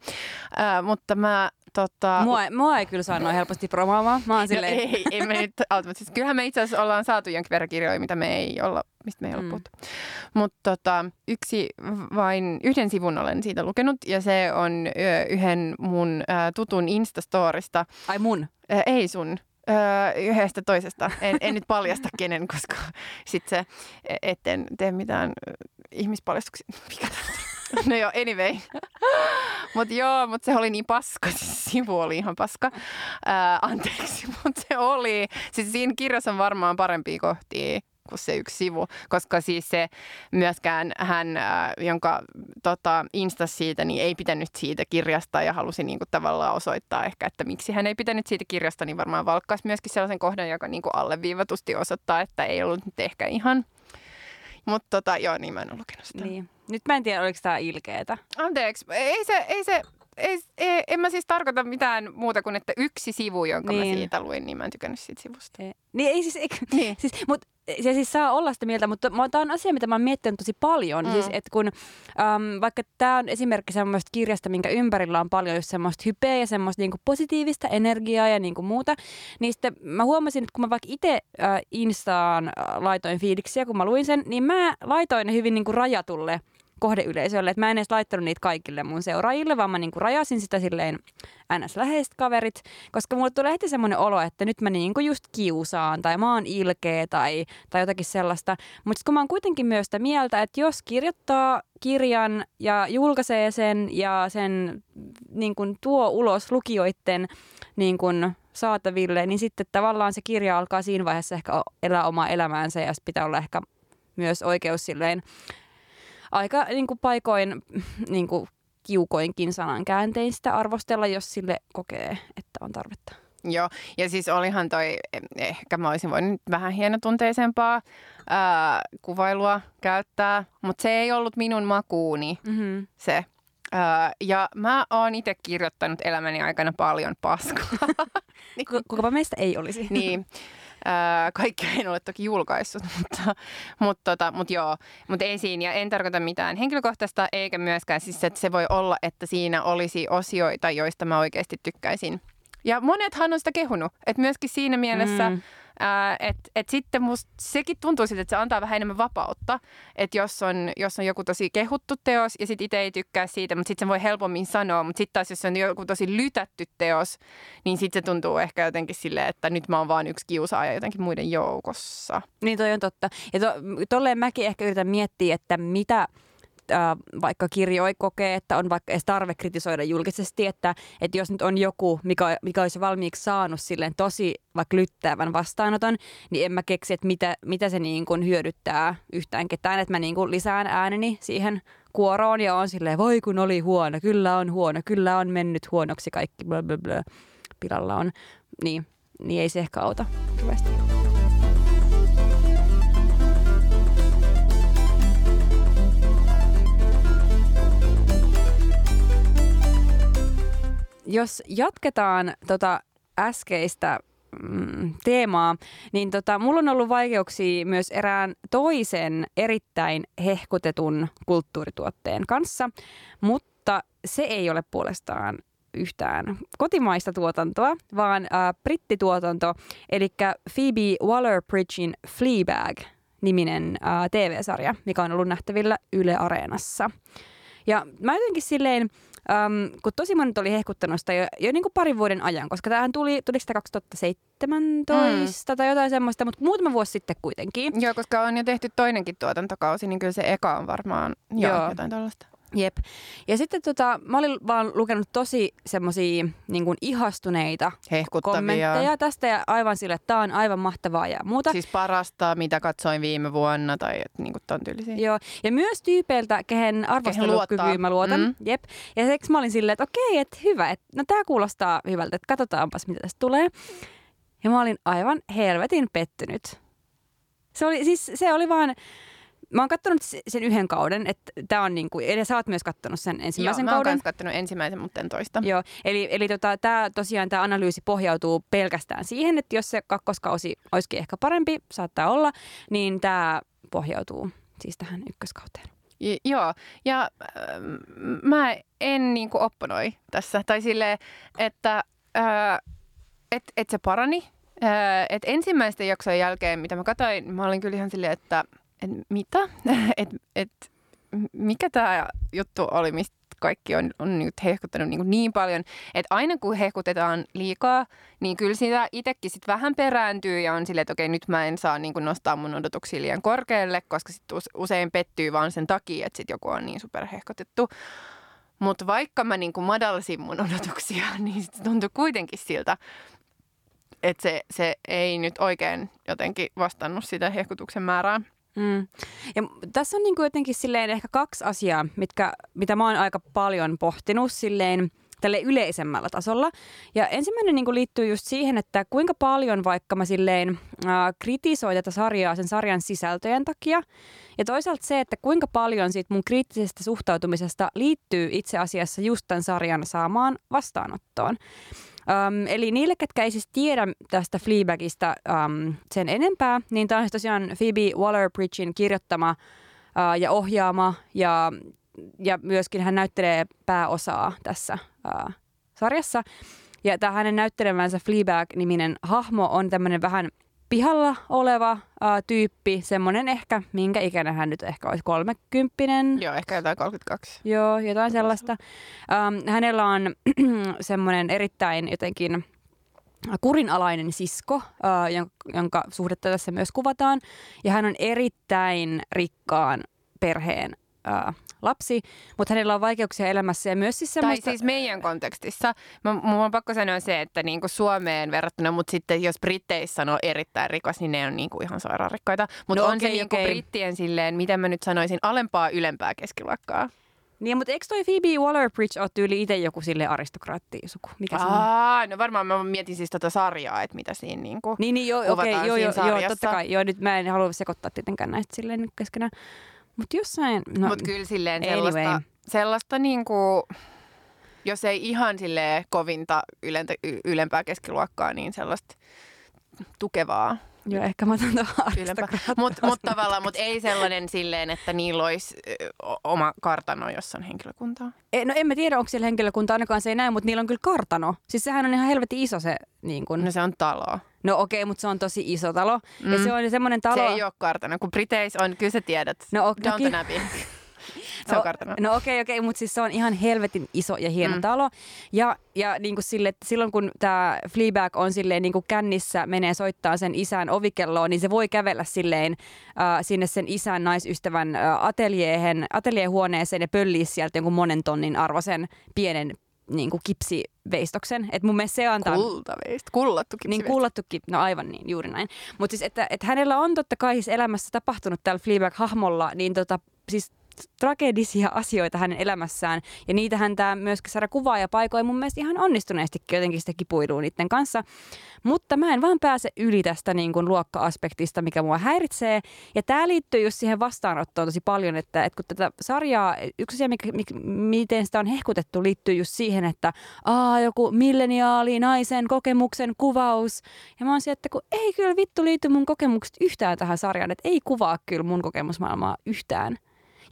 Ää, mutta mä Tota... Mua, mua ei kyllä saa noin helposti promoomaan. Mä oon no silleen... ei, ei me nyt siis Kyllähän me itse asiassa ollaan saatu jonkin verran kirjoja, mitä me ei olla, mistä me ei olla mm. puhuttu. Mutta tota, yksi, vain yhden sivun olen siitä lukenut ja se on yhden mun ö, tutun Instastorista. Ai mun? Ö, ei sun. Öö, yhdestä toisesta. En, en nyt paljasta kenen, koska sitten se, e, etten tee mitään ihmispaljastuksia. Mikä No joo, anyway. mutta joo, mutta se oli niin paska. Siis sivu oli ihan paska. Ää, anteeksi, mutta se oli. Siis siinä kirjassa on varmaan parempia kohtia kuin se yksi sivu, koska siis se myöskään hän, ää, jonka tota, instas siitä, niin ei pitänyt siitä kirjasta ja halusi niin kuin, tavallaan osoittaa ehkä, että miksi hän ei pitänyt siitä kirjasta, niin varmaan valkkaisi myöskin sellaisen kohdan, joka niin alleviivatusti osoittaa, että ei ollut nyt ehkä ihan mutta tota, joo, niin mä en ole lukenut sitä. Niin. Nyt mä en tiedä, oliko tämä ilkeetä. Anteeksi, ei se, ei se, ei, ei, en mä siis tarkoita mitään muuta kuin, että yksi sivu, jonka niin. mä siitä luin, niin mä en tykännyt siitä sivusta. Ei. Niin ei siis, ei, niin. siis mutta se siis saa olla sitä mieltä, mutta tämä on asia, mitä mä oon miettinyt tosi paljon. Mm. Siis, että kun, äm, vaikka tämä on esimerkki semmoista kirjasta, minkä ympärillä on paljon just semmoista hypeä ja semmoista niinku positiivista energiaa ja niinku muuta, niin sitten mä huomasin, että kun mä vaikka itse äh, Instaan äh, laitoin fiiliksiä, kun mä luin sen, niin mä laitoin ne hyvin niinku rajatulle – kohdeyleisölle. Et mä en edes laittanut niitä kaikille mun seuraajille, vaan mä niinku rajasin sitä silleen ns. läheiset kaverit, koska mulle tulee heti semmoinen olo, että nyt mä niinku just kiusaan tai mä oon ilkeä tai, tai jotakin sellaista. Mutta kun mä oon kuitenkin myös sitä mieltä, että jos kirjoittaa kirjan ja julkaisee sen ja sen niin kun tuo ulos lukijoiden niin kun saataville, niin sitten tavallaan se kirja alkaa siinä vaiheessa ehkä elää omaa elämäänsä ja pitää olla ehkä myös oikeus silleen aika niin kuin paikoin niin kuin kiukoinkin sanankäänteistä arvostella, jos sille kokee, että on tarvetta. Joo, ja siis olihan toi, ehkä mä olisin voinut vähän hienotunteisempaa ää, kuvailua käyttää, mutta se ei ollut minun makuuni mm-hmm. se. Ää, ja mä oon itse kirjoittanut elämäni aikana paljon paskaa. Kukapa meistä ei olisi. niin. Ää, kaikkea en ole toki julkaissut, mutta, mutta, tota, mutta joo, mutta ei siinä. Ja en tarkoita mitään henkilökohtaista, eikä myöskään siis, että se voi olla, että siinä olisi osioita, joista mä oikeasti tykkäisin ja monethan on sitä kehunut. Että myöskin siinä mielessä, mm. Että et sitten musta sekin tuntuu siltä, että se antaa vähän enemmän vapautta. Että jos on, jos on joku tosi kehuttu teos ja sitten itse ei tykkää siitä, mutta sitten se voi helpommin sanoa. Mutta sitten taas jos on joku tosi lytätty teos, niin sitten se tuntuu ehkä jotenkin silleen, että nyt mä oon vaan yksi kiusaaja jotenkin muiden joukossa. Niin toi on totta. Ja to, tolleen mäkin ehkä yritän miettiä, että mitä – äh, vaikka kirjoi kokee, että on vaikka edes tarve kritisoida julkisesti, että, että jos nyt on joku, mikä, mikä olisi valmiiksi saanut silleen tosi vaikka lyttäävän vastaanoton, niin en mä keksi, että mitä, mitä se niin kuin hyödyttää yhtään ketään, että mä niin kuin lisään ääneni siihen kuoroon ja on silleen, voi kun oli huono, kyllä on huono, kyllä on mennyt huonoksi kaikki, bla bla bla, pilalla on, niin, niin ei se ehkä auta hirveästi. Jos jatketaan tota äskeistä mm, teemaa, niin tota, mulla on ollut vaikeuksia myös erään toisen erittäin hehkutetun kulttuurituotteen kanssa, mutta se ei ole puolestaan yhtään kotimaista tuotantoa, vaan äh, brittituotanto, eli Phoebe Waller-Bridgein Fleabag-niminen äh, TV-sarja, mikä on ollut nähtävillä Yle Areenassa. Ja mä jotenkin silleen Um, kun tosi monet oli hehkuttanut sitä jo, jo niin kuin parin vuoden ajan, koska tämähän tuli, tuli sitä 2017 mm. tai jotain semmoista, mutta muutama vuosi sitten kuitenkin. Joo, koska on jo tehty toinenkin tuotantokausi, niin kyllä se eka on varmaan joo, joo. jotain tällaista. Jep. Ja sitten tota, mä olin vaan lukenut tosi semmosia niin kuin ihastuneita kommentteja tästä ja aivan sille, että tämä on aivan mahtavaa ja muuta. Siis parasta, mitä katsoin viime vuonna tai et, niin kuin ton tyylisiä. Joo. Ja myös tyypeiltä, kehen arvostelukykyyn mä luotan. Mm. Jep. Ja seksi mä olin silleen, että okei, että hyvä, että no tää kuulostaa hyvältä, että katsotaanpas mitä tästä tulee. Ja mä olin aivan helvetin pettynyt. Se oli, siis, se oli vaan Mä oon kattonut sen yhden kauden, että tämä on niinku, eli sä oot myös kattonut sen ensimmäisen Joo, kauden. Joo, mä oon kattonut ensimmäisen, mutta en toista. Joo, eli, eli tota, tää, tosiaan tämä analyysi pohjautuu pelkästään siihen, että jos se kakkoskausi olisikin ehkä parempi, saattaa olla, niin tämä pohjautuu siis tähän ykköskauteen. J- joo, ja äh, mä en niinku opponoi tässä, tai silleen, että äh, et, et se parani. Äh, et ensimmäisten jaksojen jälkeen, mitä mä katsoin, mä olin kyllä ihan silleen, että et mitä? et, et, mikä tämä juttu oli, mistä kaikki on, on nyt hehkuttanut niin, niin paljon, että aina kun hehkutetaan liikaa, niin kyllä sitä itsekin sit vähän perääntyy ja on silleen, että okei, nyt mä en saa niin nostaa mun odotuksia liian korkealle, koska sit usein pettyy vaan sen takia, että sit joku on niin superhehkotettu. Mutta vaikka mä niin madalsin mun odotuksia, niin se tuntui kuitenkin siltä, että se, se ei nyt oikein jotenkin vastannut sitä hehkutuksen määrää. Mm. Ja tässä on niin kuin jotenkin silleen ehkä kaksi asiaa, mitkä, mitä mä oon aika paljon pohtinut silleen tälle yleisemmällä tasolla. Ja ensimmäinen niin kuin liittyy just siihen, että kuinka paljon vaikka mä silleen äh, kritisoin tätä sarjaa sen sarjan sisältöjen takia. Ja toisaalta se, että kuinka paljon siitä mun kriittisestä suhtautumisesta liittyy itse asiassa just tämän sarjan saamaan vastaanottoon. Um, eli niille, ketkä ei siis tiedä tästä Fleabagista um, sen enempää, niin tämä on siis tosiaan Phoebe Waller-Bridgein kirjoittama uh, ja ohjaama ja, ja myöskin hän näyttelee pääosaa tässä uh, sarjassa. Ja tämä hänen näyttelemänsä Fleabag-niminen hahmo on tämmöinen vähän pihalla oleva uh, tyyppi, semmoinen ehkä, minkä ikäinen hän nyt ehkä olisi, kolmekymppinen. Joo, ehkä jotain 32. Joo, jotain sellaista. Um, hänellä on semmoinen erittäin jotenkin kurinalainen sisko, uh, jonka, jonka suhdetta tässä myös kuvataan. Ja hän on erittäin rikkaan perheen ää, lapsi, mutta hänellä on vaikeuksia elämässä ja myös siis semmoista... Tai siis meidän kontekstissa. Mä, mun on pakko sanoa se, että niinku Suomeen verrattuna, mutta sitten jos Britteissä sanoo erittäin rikas, niin ne on niinku ihan sairaan rikkaita. Mutta No on okei, se niinku okei. brittien silleen, miten mä nyt sanoisin, alempaa ylempää keskiluokkaa. Niin, mutta eikö toi Phoebe Waller-Bridge ole tyyli itse joku sille aristokraattisuku? Mikä se on? Aa, no varmaan mä mietin siis tota sarjaa, että mitä siinä niinku... Niin, niin joo, kuvataan joo, joo, joo, totta kai. Joo, nyt mä en halua sekoittaa tietenkään näistä silleen keskenään. Mutta jossain... No, Mutta kyllä silleen anyway. sellaista, sellaista niinku, jos ei ihan silleen kovinta ylentä, ylempää keskiluokkaa, niin sellaista tukevaa Joo, ehkä mä otan Mutta mut tavallaan, mut ei sellainen silleen, että niillä olisi oma kartano, jossa on henkilökuntaa. Ei, No en mä tiedä, onko siellä henkilökunta, ainakaan se ei näy, mutta niillä on kyllä kartano. Siis sehän on ihan helvetin iso se, niin kun... No se on talo. No okei, mutta se on tosi iso talo. Mm. Ja se on semmoinen talo... Se ei ole kartano, kun Briteis on, kyllä sä tiedät. No, Downton toki. Abbey. Se on kartano. No okei, okei, mutta siis se on ihan helvetin iso ja hieno mm. Talo. Ja, ja niin kuin sille, että silloin kun tämä Fleabag on silleen niin kuin kännissä, menee soittaa sen isän ovikelloon, niin se voi kävellä silleen äh, sinne sen isän naisystävän äh, ateljeehen, ateljehuoneeseen ja pölliä sieltä jonkun monen tonnin arvoisen pienen niin kuin kipsiveistoksen. Et mun mielestä se antaa... Kultaveistä. Kullattu Niin kullattukin, no aivan niin, juuri näin. Mutta siis, että, että hänellä on totta kai siis elämässä tapahtunut tällä Fleabag-hahmolla, niin tota, siis tragedisia asioita hänen elämässään. Ja niitähän tämä myöskin saada kuvaa ja paikoin mun mielestä ihan onnistuneestikin jotenkin sitä kipuilua niiden kanssa. Mutta mä en vaan pääse yli tästä niin kuin luokka-aspektista, mikä mua häiritsee. Ja tämä liittyy just siihen vastaanottoon tosi paljon, että, että kun tätä sarjaa, yksi asia, mikä, mikä, miten sitä on hehkutettu, liittyy just siihen, että aa, joku milleniaali naisen kokemuksen kuvaus. Ja mä oon siellä, että kun ei kyllä vittu liity mun kokemukset yhtään tähän sarjaan, että ei kuvaa kyllä mun kokemusmaailmaa yhtään.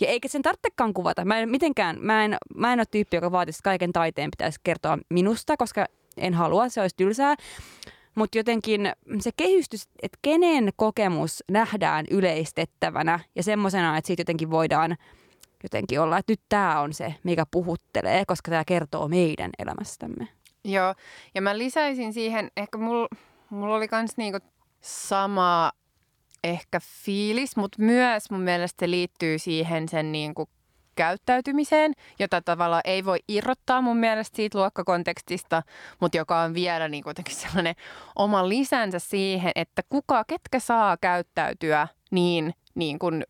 Ja eikä sen tarvitsekaan kuvata. Mä en mitenkään, mä en, mä en ole tyyppi, joka vaatisi, että kaiken taiteen pitäisi kertoa minusta, koska en halua, se olisi tylsää. Mutta jotenkin se kehystys, että kenen kokemus nähdään yleistettävänä ja semmoisena, että siitä jotenkin voidaan jotenkin olla, että nyt tämä on se, mikä puhuttelee, koska tämä kertoo meidän elämästämme. Joo, ja mä lisäisin siihen, ehkä mulla mul oli kans niinku sama ehkä fiilis, mutta myös mun mielestä se liittyy siihen sen niinku käyttäytymiseen, jota tavallaan ei voi irrottaa mun mielestä siitä luokkakontekstista, mutta joka on vielä niin kuitenkin sellainen oma lisänsä siihen, että kuka, ketkä saa käyttäytyä niin, niin kuin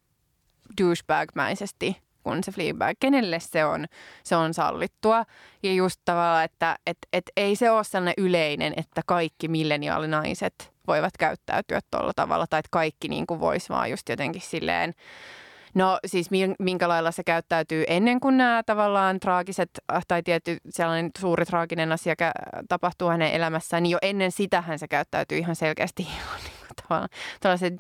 douchebag-mäisesti kuin se Fleabag, kenelle se on, se on sallittua. Ja just tavallaan, että et, et ei se ole sellainen yleinen, että kaikki milleniaalinaiset voivat käyttäytyä tuolla tavalla, tai että kaikki niin kuin vois vaan just jotenkin silleen, No siis min- minkä lailla se käyttäytyy ennen kuin nämä tavallaan traagiset äh, tai tietty sellainen suuri traaginen asia tapahtuu hänen elämässään, niin jo ennen sitähän se käyttäytyy ihan selkeästi niin tavallaan tällaisen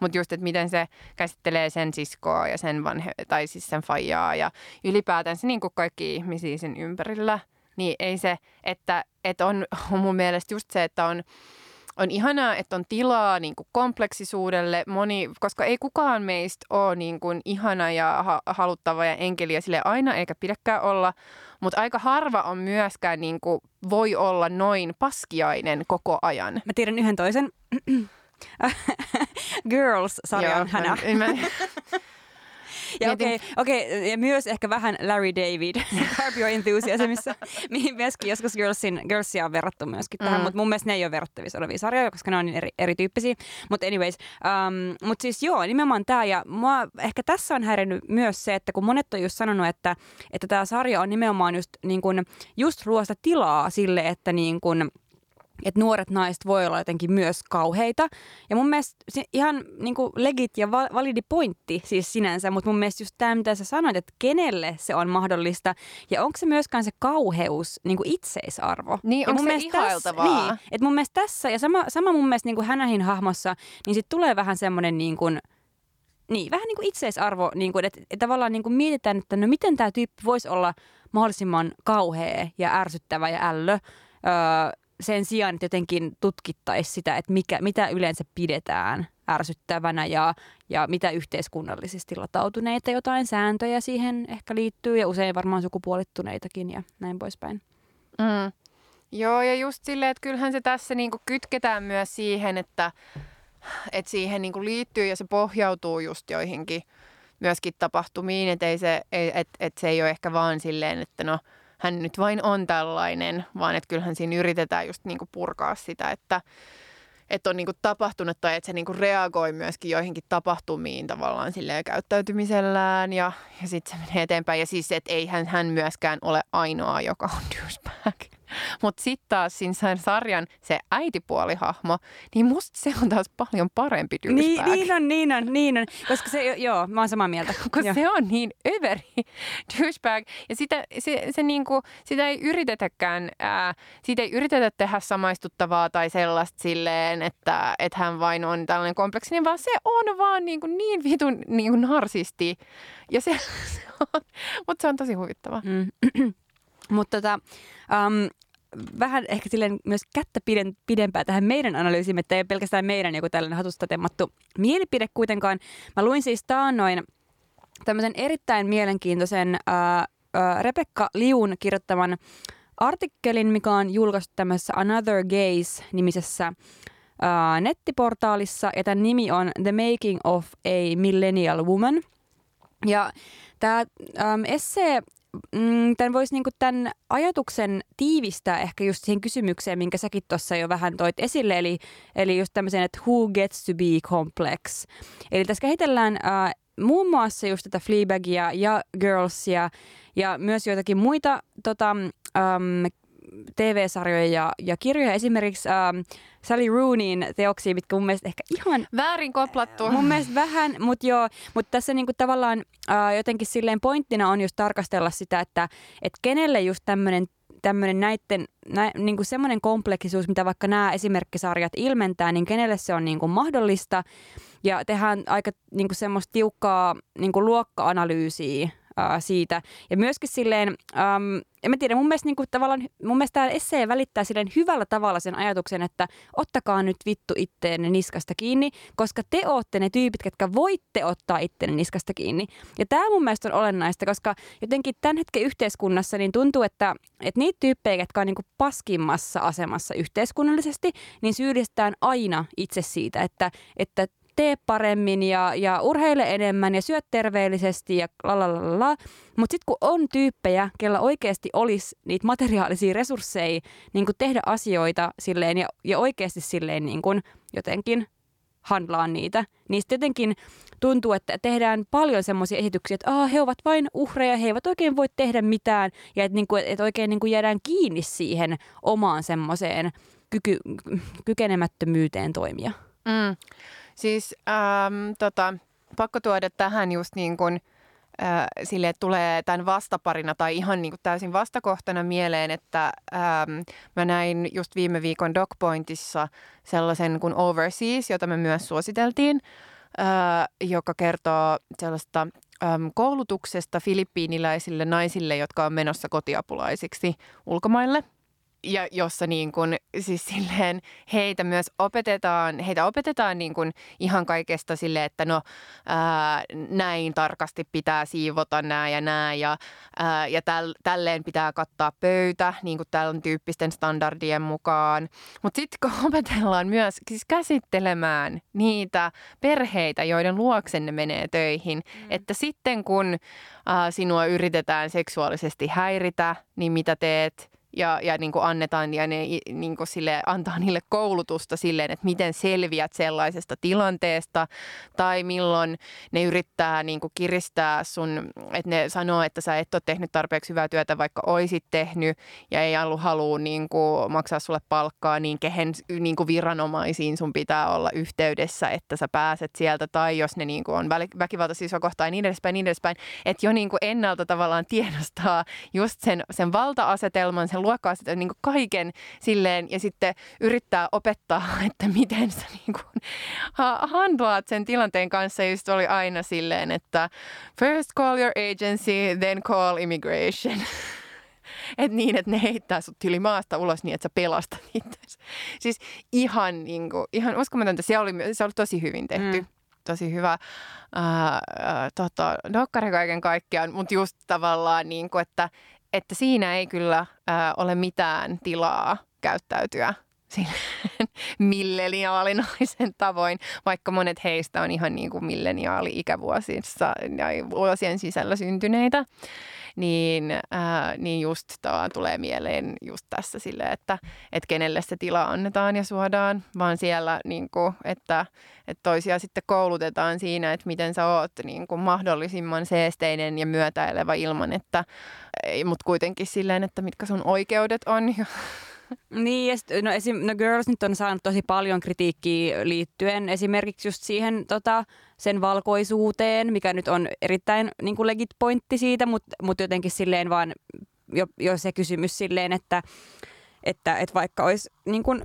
mutta just, että miten se käsittelee sen siskoa ja sen vanhe, tai siis sen faijaa ja ylipäätään se niin kuin kaikki ihmisiä sen ympärillä, niin ei se, että, että on, on mun mielestä just se, että on on ihanaa, että on tilaa niin kuin kompleksisuudelle, moni, koska ei kukaan meistä ole niin kuin ihana ja ha- haluttava ja enkeliä sille aina, eikä pidäkään olla, mutta aika harva on myöskään niin kuin, voi olla noin paskiainen koko ajan. Mä tiedän yhden toisen. Girls-sarjan hänä. Mä, mä, Ja, okei, okei, ja myös ehkä vähän Larry David Curb Your Enthusiasmissa, mihin myöskin joskus Girlsin, Girlsia on verrattu myöskin tähän, Mm. mutta mun mielestä ne ei ole verrattavissa olevia sarjoja, koska ne on niin eri, erityyppisiä. Mutta anyways, um, mutta siis joo, nimenomaan tämä, ja mua ehkä tässä on häirinnyt myös se, että kun monet on just sanonut, että että tämä sarja on nimenomaan just, niin kun, just luosta tilaa sille, että niin kun, että nuoret naiset voi olla jotenkin myös kauheita. Ja mun mielestä se ihan niin kuin legit ja val- validi pointti siis sinänsä, mutta mun mielestä just tämä, mitä sä sanoit, että kenelle se on mahdollista ja onko se myöskään se kauheus niin kuin itseisarvo. Niin, onko se mielestä tässä- ihailtavaa? Niin, että mun mielestä tässä, ja sama, sama mun mielestä niin kuin Hänähin hahmossa, niin sitten tulee vähän semmoinen niin kuin, niin, vähän niin kuin itseisarvo, niin kuin, että, että tavallaan niin kuin mietitään, että no miten tämä tyyppi voisi olla mahdollisimman kauhea ja ärsyttävä ja ällö, öö, sen sijaan, että jotenkin tutkittaisi sitä, että mikä, mitä yleensä pidetään ärsyttävänä ja, ja mitä yhteiskunnallisesti latautuneita jotain sääntöjä siihen ehkä liittyy ja usein varmaan sukupuolittuneitakin ja näin poispäin. Mm. Joo, ja just silleen, että kyllähän se tässä niinku kytketään myös siihen, että, että siihen niinku liittyy ja se pohjautuu just joihinkin myöskin tapahtumiin, että ei se, et, et se ei ole ehkä vaan silleen, että no hän nyt vain on tällainen, vaan että kyllähän siinä yritetään just niin kuin purkaa sitä, että, että on niin kuin tapahtunut tai että se niin kuin reagoi myöskin joihinkin tapahtumiin tavallaan silleen käyttäytymisellään ja, ja sitten se menee eteenpäin. Ja siis, että eihän hän myöskään ole ainoa, joka on douchebag. Mutta sitten taas siinä sarjan se äitipuolihahmo, niin musta se on taas paljon parempi douchebag. Niin, niin on, niin on, niin on. Koska se, joo, mä oon samaa mieltä. Koska se on niin överi douchebag. Ja sitä, se, se niinku, sitä ei yritetäkään, ää, siitä ei yritetä tehdä samaistuttavaa tai sellaista silleen, että, että hän vain on tällainen kompleksinen, vaan se on vaan niinku niin vitun niinku narsisti. Ja se, se on, mutta se on tosi huvittava. Mm. Mutta tota, um, vähän ehkä silleen myös kättä piden, pidempää tähän meidän analyysiin, että ei pelkästään meidän joku tällainen hatusta temmattu mielipide kuitenkaan. Mä luin siis taannoin tämmöisen erittäin mielenkiintoisen ää, ää, Rebekka Liun kirjoittaman artikkelin, mikä on julkaistu tämmöisessä Another Gaze-nimisessä ää, nettiportaalissa, ja tämän nimi on The Making of a Millennial Woman. Ja tämä ähm, essee mm, tämän voisi niinku tämän ajatuksen tiivistää ehkä just siihen kysymykseen, minkä säkin tuossa jo vähän toit esille, eli, eli just tämmöisen, että who gets to be complex. Eli tässä kehitellään äh, muun muassa just tätä Fleabagia ja Girlsia ja myös joitakin muita tota, ähm, TV-sarjoja ja, ja kirjoja. Esimerkiksi ähm, Sally Rooneyin teoksia, mitkä mun mielestä ehkä ihan... Väärin koplattu. Mun mielestä vähän, mutta joo. Mutta tässä niinku tavallaan äh, jotenkin silleen pointtina on just tarkastella sitä, että et kenelle just tämmöinen tämmöinen näitten, nä, niin kuin semmoinen kompleksisuus, mitä vaikka nämä esimerkkisarjat ilmentää, niin kenelle se on niin kuin mahdollista. Ja tehdään aika niin kuin semmoista tiukkaa niin kuin luokka-analyysiä ää, siitä. Ja myöskin silleen, äm, en mä tiedä, mun mielestä, niin kuin, tavallaan, mun mielestä tämä essee välittää silleen hyvällä tavalla sen ajatuksen, että ottakaa nyt vittu itteenne niskasta kiinni, koska te ootte ne tyypit, ketkä voitte ottaa itteenne niskasta kiinni. Ja tämä mun mielestä on olennaista, koska jotenkin tämän hetken yhteiskunnassa niin tuntuu, että, että niitä tyyppejä, jotka on niin kuin paskimmassa asemassa yhteiskunnallisesti, niin syyllistetään aina itse siitä, että, että tee paremmin ja, ja urheile enemmän ja syö terveellisesti ja la. Mutta sitten kun on tyyppejä, kellä oikeasti olisi niitä materiaalisia resursseja niin tehdä asioita silleen ja, ja oikeasti silleen niin kuin jotenkin handlaan niitä, niin sitten jotenkin tuntuu, että tehdään paljon semmoisia esityksiä, että ah, he ovat vain uhreja, he eivät oikein voi tehdä mitään ja että, niin että oikein niin kuin jäädään kiinni siihen omaan semmoiseen kyky, kykenemättömyyteen toimia. Mm. Siis ähm, tota, pakko tuoda tähän just niin kuin, äh, sille, tulee tämän vastaparina tai ihan niin kuin täysin vastakohtana mieleen, että ähm, mä näin just viime viikon DocPointissa sellaisen kuin Overseas, jota me myös suositeltiin, äh, joka kertoo sellaista ähm, koulutuksesta filippiiniläisille naisille, jotka on menossa kotiapulaisiksi ulkomaille ja jossa niin kuin, siis silleen heitä myös opetetaan, heitä opetetaan niin kuin ihan kaikesta sille, että no ää, näin tarkasti pitää siivota nämä ja nämä ja, ää, ja täl, tälleen pitää kattaa pöytä niin kuin tällä tyyppisten standardien mukaan. Mutta sitten kun opetellaan myös siis käsittelemään niitä perheitä, joiden luoksenne menee töihin, mm. että sitten kun ää, sinua yritetään seksuaalisesti häiritä, niin mitä teet – ja, ja niin kuin annetaan ja ne niin kuin sille, antaa niille koulutusta silleen, että miten selviät sellaisesta tilanteesta tai milloin ne yrittää niin kuin kiristää sun, että ne sanoo, että sä et ole tehnyt tarpeeksi hyvää työtä, vaikka oisit tehnyt ja ei ollut halua niin kuin maksaa sulle palkkaa, niin kehen niin kuin viranomaisiin sun pitää olla yhteydessä, että sä pääset sieltä tai jos ne niin kuin on väkivaltaisia sua kohtaan ja niin edespäin, niin edespäin, että jo niin kuin ennalta tavallaan tiedostaa just sen, sen valta-asetelman, sen luokkaa sitä niin kaiken silleen ja sitten yrittää opettaa, että miten sä niin kuin handlaat sen tilanteen kanssa. Ja just oli aina silleen, että first call your agency, then call immigration. Et niin, että ne heittää sut yli maasta ulos niin, että sä pelastat itse. Siis ihan, niin kuin, ihan uskomatonta. Se oli, se oli tosi hyvin tehty. Mm tosi hyvä ää, ää, tota, dokkari kaiken kaikkiaan, mutta just tavallaan niin kuin, että että siinä ei kyllä ole mitään tilaa käyttäytyä milleniaalinaisen tavoin, vaikka monet heistä on ihan niin kuin milleniaali-ikävuosissa ja vuosien sisällä syntyneitä niin, ää, niin just tulee mieleen just tässä sille, että, että kenelle se tila annetaan ja suodaan, vaan siellä, niin kuin, että, että toisia sitten koulutetaan siinä, että miten sä oot niin kuin mahdollisimman seesteinen ja myötäilevä ilman, että, mutta kuitenkin silleen, että mitkä sun oikeudet on Niin, ja sit, no, esim, no Girls nyt on saanut tosi paljon kritiikkiä liittyen esimerkiksi just siihen tota, sen valkoisuuteen, mikä nyt on erittäin niin kuin legit pointti siitä, mutta mut jotenkin silleen vaan jo, jo se kysymys silleen, että että, että vaikka olisi niin kuin,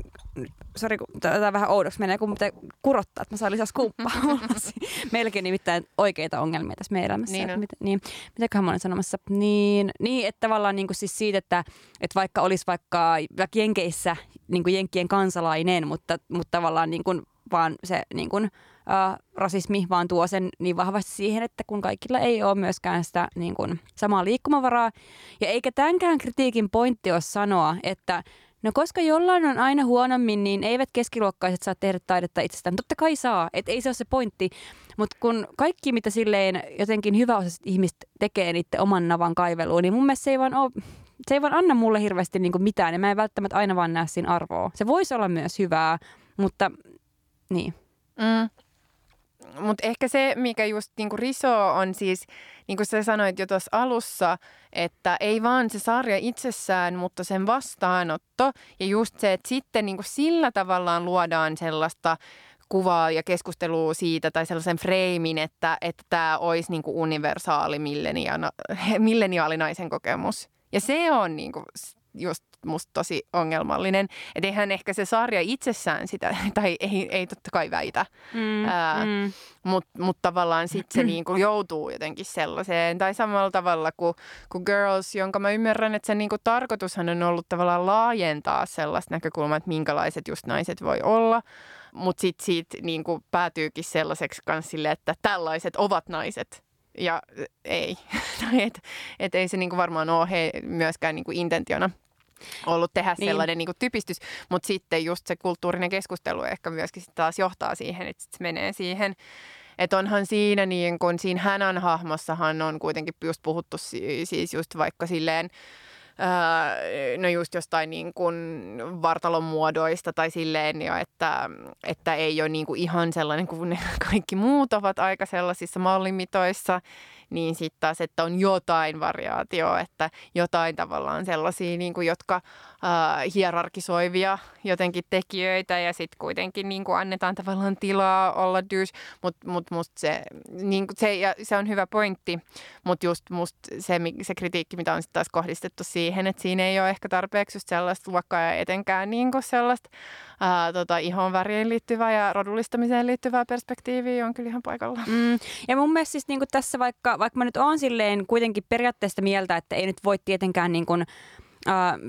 sori, tämä vähän oudoksi menee, kun pitää kurottaa, että mä saan lisää skumppaa. Melkein nimittäin oikeita ongelmia tässä meidän elämässä. Niin, on. Mit, niin mitäköhän mä olen sanomassa? Niin, niin että tavallaan niin kuin siis siitä, että, että vaikka olisi vaikka, vaikka Jenkeissä niin kuin Jenkkien kansalainen, mutta, mutta tavallaan niin kuin vaan se niin kuin, äh, rasismi vaan tuo sen niin vahvasti siihen, että kun kaikilla ei ole myöskään sitä niin kuin, samaa liikkumavaraa. Ja eikä tämänkään kritiikin pointti ole sanoa, että No koska jollain on aina huonommin, niin eivät keskiluokkaiset saa tehdä taidetta itsestään. Totta kai saa, et ei se ole se pointti. Mutta kun kaikki, mitä silleen jotenkin hyväosaiset ihmiset tekee niiden oman navan kaiveluun, niin mun mielestä se ei vaan ole se ei vaan anna mulle hirveästi niin mitään ja mä en välttämättä aina vaan näe siinä arvoa. Se voisi olla myös hyvää, mutta niin. Mm. Mutta ehkä se, mikä just niinku riso on siis, niin kuin sä sanoit jo tuossa alussa, että ei vaan se sarja itsessään, mutta sen vastaanotto. Ja just se, että sitten niinku sillä tavallaan luodaan sellaista kuvaa ja keskustelua siitä tai sellaisen freimin, että että tämä olisi niinku universaali milleniaalinaisen kokemus. Ja se on niinku just musta tosi ongelmallinen. Että eihän ehkä se sarja itsessään sitä, tai ei, ei totta kai väitä, mm, mm. mutta mut tavallaan sitten se niinku joutuu jotenkin sellaiseen. Tai samalla tavalla kuin, kuin Girls, jonka mä ymmärrän, että sen niinku tarkoitushan on ollut tavallaan laajentaa sellaista näkökulmaa, että minkälaiset just naiset voi olla. Mutta sitten siitä niinku päätyykin sellaiseksi kanssa sille, että tällaiset ovat naiset ja ei. et, et ei se niinku varmaan ole he myöskään niinku intentiona ollut tehdä niin. sellainen niin kuin typistys, mutta sitten just se kulttuurinen keskustelu ehkä myöskin sit taas johtaa siihen, että sit se menee siihen, että onhan siinä niin kuin, siinä hänen hahmossahan on kuitenkin just puhuttu siis just vaikka silleen, no just jostain niin kuin vartalon muodoista tai silleen jo, että, että ei ole niin kuin ihan sellainen kuin ne kaikki muut ovat aika sellaisissa mallimitoissa niin sitten taas, että on jotain variaatioa, että jotain tavallaan sellaisia, niin kuin, jotka äh, hierarkisoivia jotenkin tekijöitä ja sitten kuitenkin niin kuin annetaan tavallaan tilaa olla douche, mutta mut musta se, niin kuin se, ja se on hyvä pointti, mutta just musta se, se kritiikki, mitä on sitten taas kohdistettu siihen, että siinä ei ole ehkä tarpeeksi just sellaista luokkaa ja etenkään niin kuin sellaista ää, tota, ihon väriin liittyvää ja rodullistamiseen liittyvää perspektiiviä on kyllä ihan paikalla. Mm. Ja mun mielestä siis niin kuin tässä vaikka, vaikka mä nyt oon silleen kuitenkin periaatteesta mieltä, että ei nyt voi tietenkään niin kuin,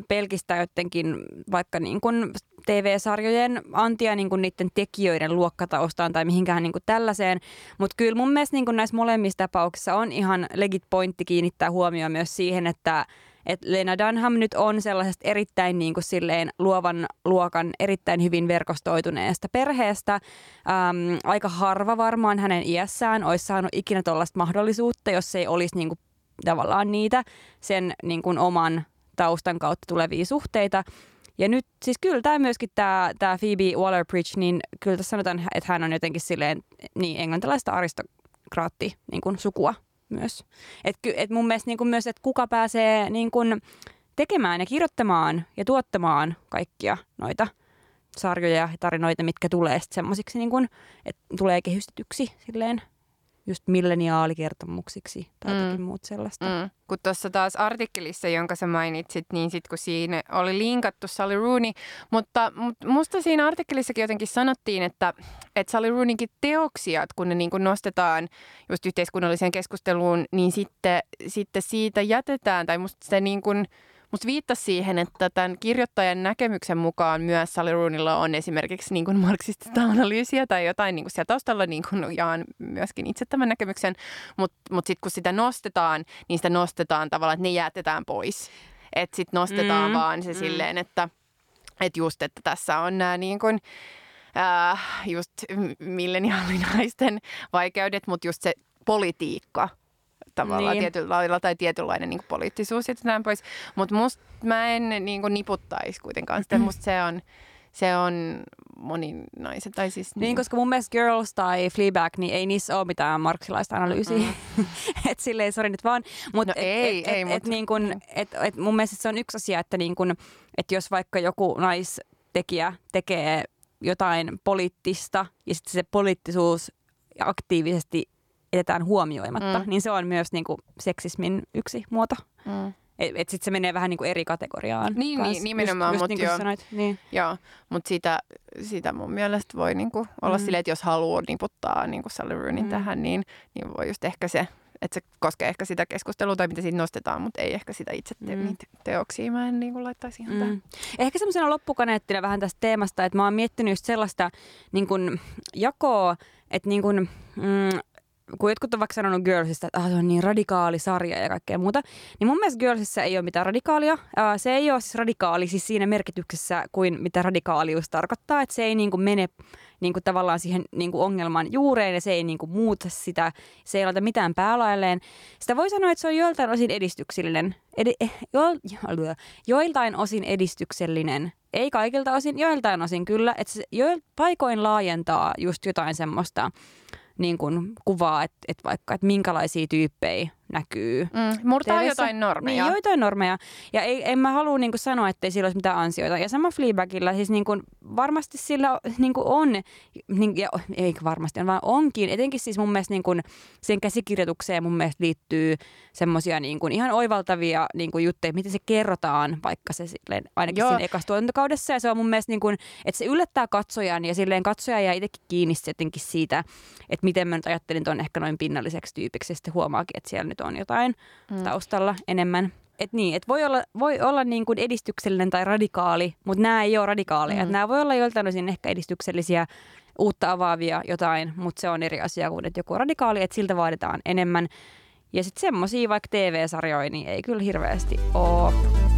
pelkistää jotenkin vaikka niin kuin TV-sarjojen antia niin kuin niiden tekijöiden luokkataustaan tai mihinkään niin kuin tällaiseen. Mutta kyllä mun mielestä niin kuin näissä molemmissa tapauksissa on ihan legit pointti kiinnittää huomioon myös siihen, että että Lena Dunham nyt on sellaisesta erittäin niin kuin silleen luovan luokan, erittäin hyvin verkostoituneesta perheestä. Ähm, aika harva varmaan hänen iässään olisi saanut ikinä tuollaista mahdollisuutta, jos ei olisi niin kuin, tavallaan niitä sen niin kuin oman taustan kautta tulevia suhteita. Ja nyt siis kyllä tämä myöskin tämä, tämä Phoebe Waller-Bridge, niin kyllä tässä sanotaan, että hän on jotenkin silleen niin englantilaista aristokraatti niin kuin sukua myös. Et, et mun mielestä niin kuin myös, että kuka pääsee niin kuin tekemään ja kirjoittamaan ja tuottamaan kaikkia noita sarjoja ja tarinoita, mitkä tulee sitten semmoisiksi, niin että tulee kehystetyksi silleen just milleniaalikertomuksiksi tai mm. jotakin muut sellaista. Mm. Kun tuossa taas artikkelissa, jonka sä mainitsit, niin sitten kun siinä oli linkattu Sally Rooney, mutta, mutta musta siinä artikkelissakin jotenkin sanottiin, että, että Sally Rooneykin teoksia, kun ne niin kuin nostetaan just yhteiskunnalliseen keskusteluun, niin sitten, sitten siitä jätetään, tai musta se niin kuin – Musta viittasi siihen, että tämän kirjoittajan näkemyksen mukaan myös Sally Roonilla on esimerkiksi niin kuin marksistista analyysiä tai jotain niin kuin siellä taustalla, niin kuin jaan myöskin itse tämän näkemyksen, mutta mut sitten kun sitä nostetaan, niin sitä nostetaan tavallaan, että ne jätetään pois. Että sitten nostetaan mm, vaan se mm. silleen, että – Että just, että tässä on nämä niin kuin, äh, just milleniaalinaisten vaikeudet, mutta just se politiikka tavallaan niin. tietyllä lailla tai tietynlainen niin poliittisuus ja näin pois. Mutta musta mä en niin kuin niputtaisi kuitenkaan sitä. Musta se on, se on moninaisen. Tai siis niin, niin, koska mun mielestä Girls tai Fleabag, niin ei niissä ole mitään marksilaista analyysiä. Mm. että silleen, sori nyt vaan. Mut no et, ei, et, ei, et, mutta... et, niin kun, et, et mun mielestä se on yksi asia, että niin kun, et jos vaikka joku naistekijä tekee jotain poliittista ja sitten se poliittisuus aktiivisesti edetään huomioimatta, mm. niin se on myös niin kuin seksismin yksi muoto. Mm. Että et sitten se menee vähän niin kuin eri kategoriaan. Niin, niin nimenomaan. Mutta niin sanoit. Niin. Joo, mutta sitä, sitä mun mielestä voi niinku olla mm. silleen, että jos haluaa niputtaa niinku Sally Roonin mm. tähän, niin, niin voi just ehkä se, että se koskee ehkä sitä keskustelua tai mitä siitä nostetaan, mutta ei ehkä sitä itse te- mm. teoksia. Mä en niinku laittaisi ihan mm. tähän. Ehkä semmoisena loppukaneettina vähän tästä teemasta, että mä oon miettinyt just sellaista niin kun, jakoa, että niin kun, mm, kun jotkut on vaikka sanonut Girlsista, että ah, se on niin radikaali sarja ja kaikkea muuta, niin mun mielestä Girlsissa ei ole mitään radikaalia. Se ei ole siis radikaali siis siinä merkityksessä kuin mitä radikaalius tarkoittaa, että se ei niin kuin mene niin kuin tavallaan siihen niin kuin ongelman juureen ja se ei niin kuin muuta sitä, se ei laita mitään päälailleen. Sitä voi sanoa, että se on joiltain osin edistyksellinen, edi, eh, jo, joiltain osin edistyksellinen, ei kaikilta osin, joiltain osin kyllä, että se jo, paikoin laajentaa just jotain semmoista niin kuin kuvaa, että, että vaikka, että minkälaisia tyyppejä näkyy. Mm, murtaa TV-ssä. jotain normeja. Niin, joitain normeja. Ja ei, en mä halua niin kuin sanoa, että ei sillä olisi mitään ansioita. Ja sama Fleabagilla, siis niin kuin, varmasti sillä niin kuin on, niin, ja, ei varmasti, vaan onkin. Etenkin siis mun mielestä niin kuin, sen käsikirjoitukseen mun mielestä liittyy semmoisia niin kuin, ihan oivaltavia niin kuin juttuja, miten se kerrotaan, vaikka se silleen, ainakin Joo. siinä ekassa tuotantokaudessa. Ja se on mun mielestä, niin kuin, että se yllättää katsojan ja silleen katsoja jää itsekin kiinni jotenkin siitä, että miten mä nyt ajattelin tuon ehkä noin pinnalliseksi tyypiksi. Ja sitten huomaakin, että siellä nyt on jotain mm. taustalla enemmän. Et niin, et voi olla, voi olla niin kuin edistyksellinen tai radikaali, mutta nämä ei ole radikaaleja. Mm. Nämä voi olla joiltain osin ehkä edistyksellisiä, uutta avaavia jotain, mutta se on eri asia kuin että joku radikaali, että siltä vaaditaan enemmän. Ja sitten semmoisia vaikka TV-sarjoja, niin ei kyllä hirveästi ole.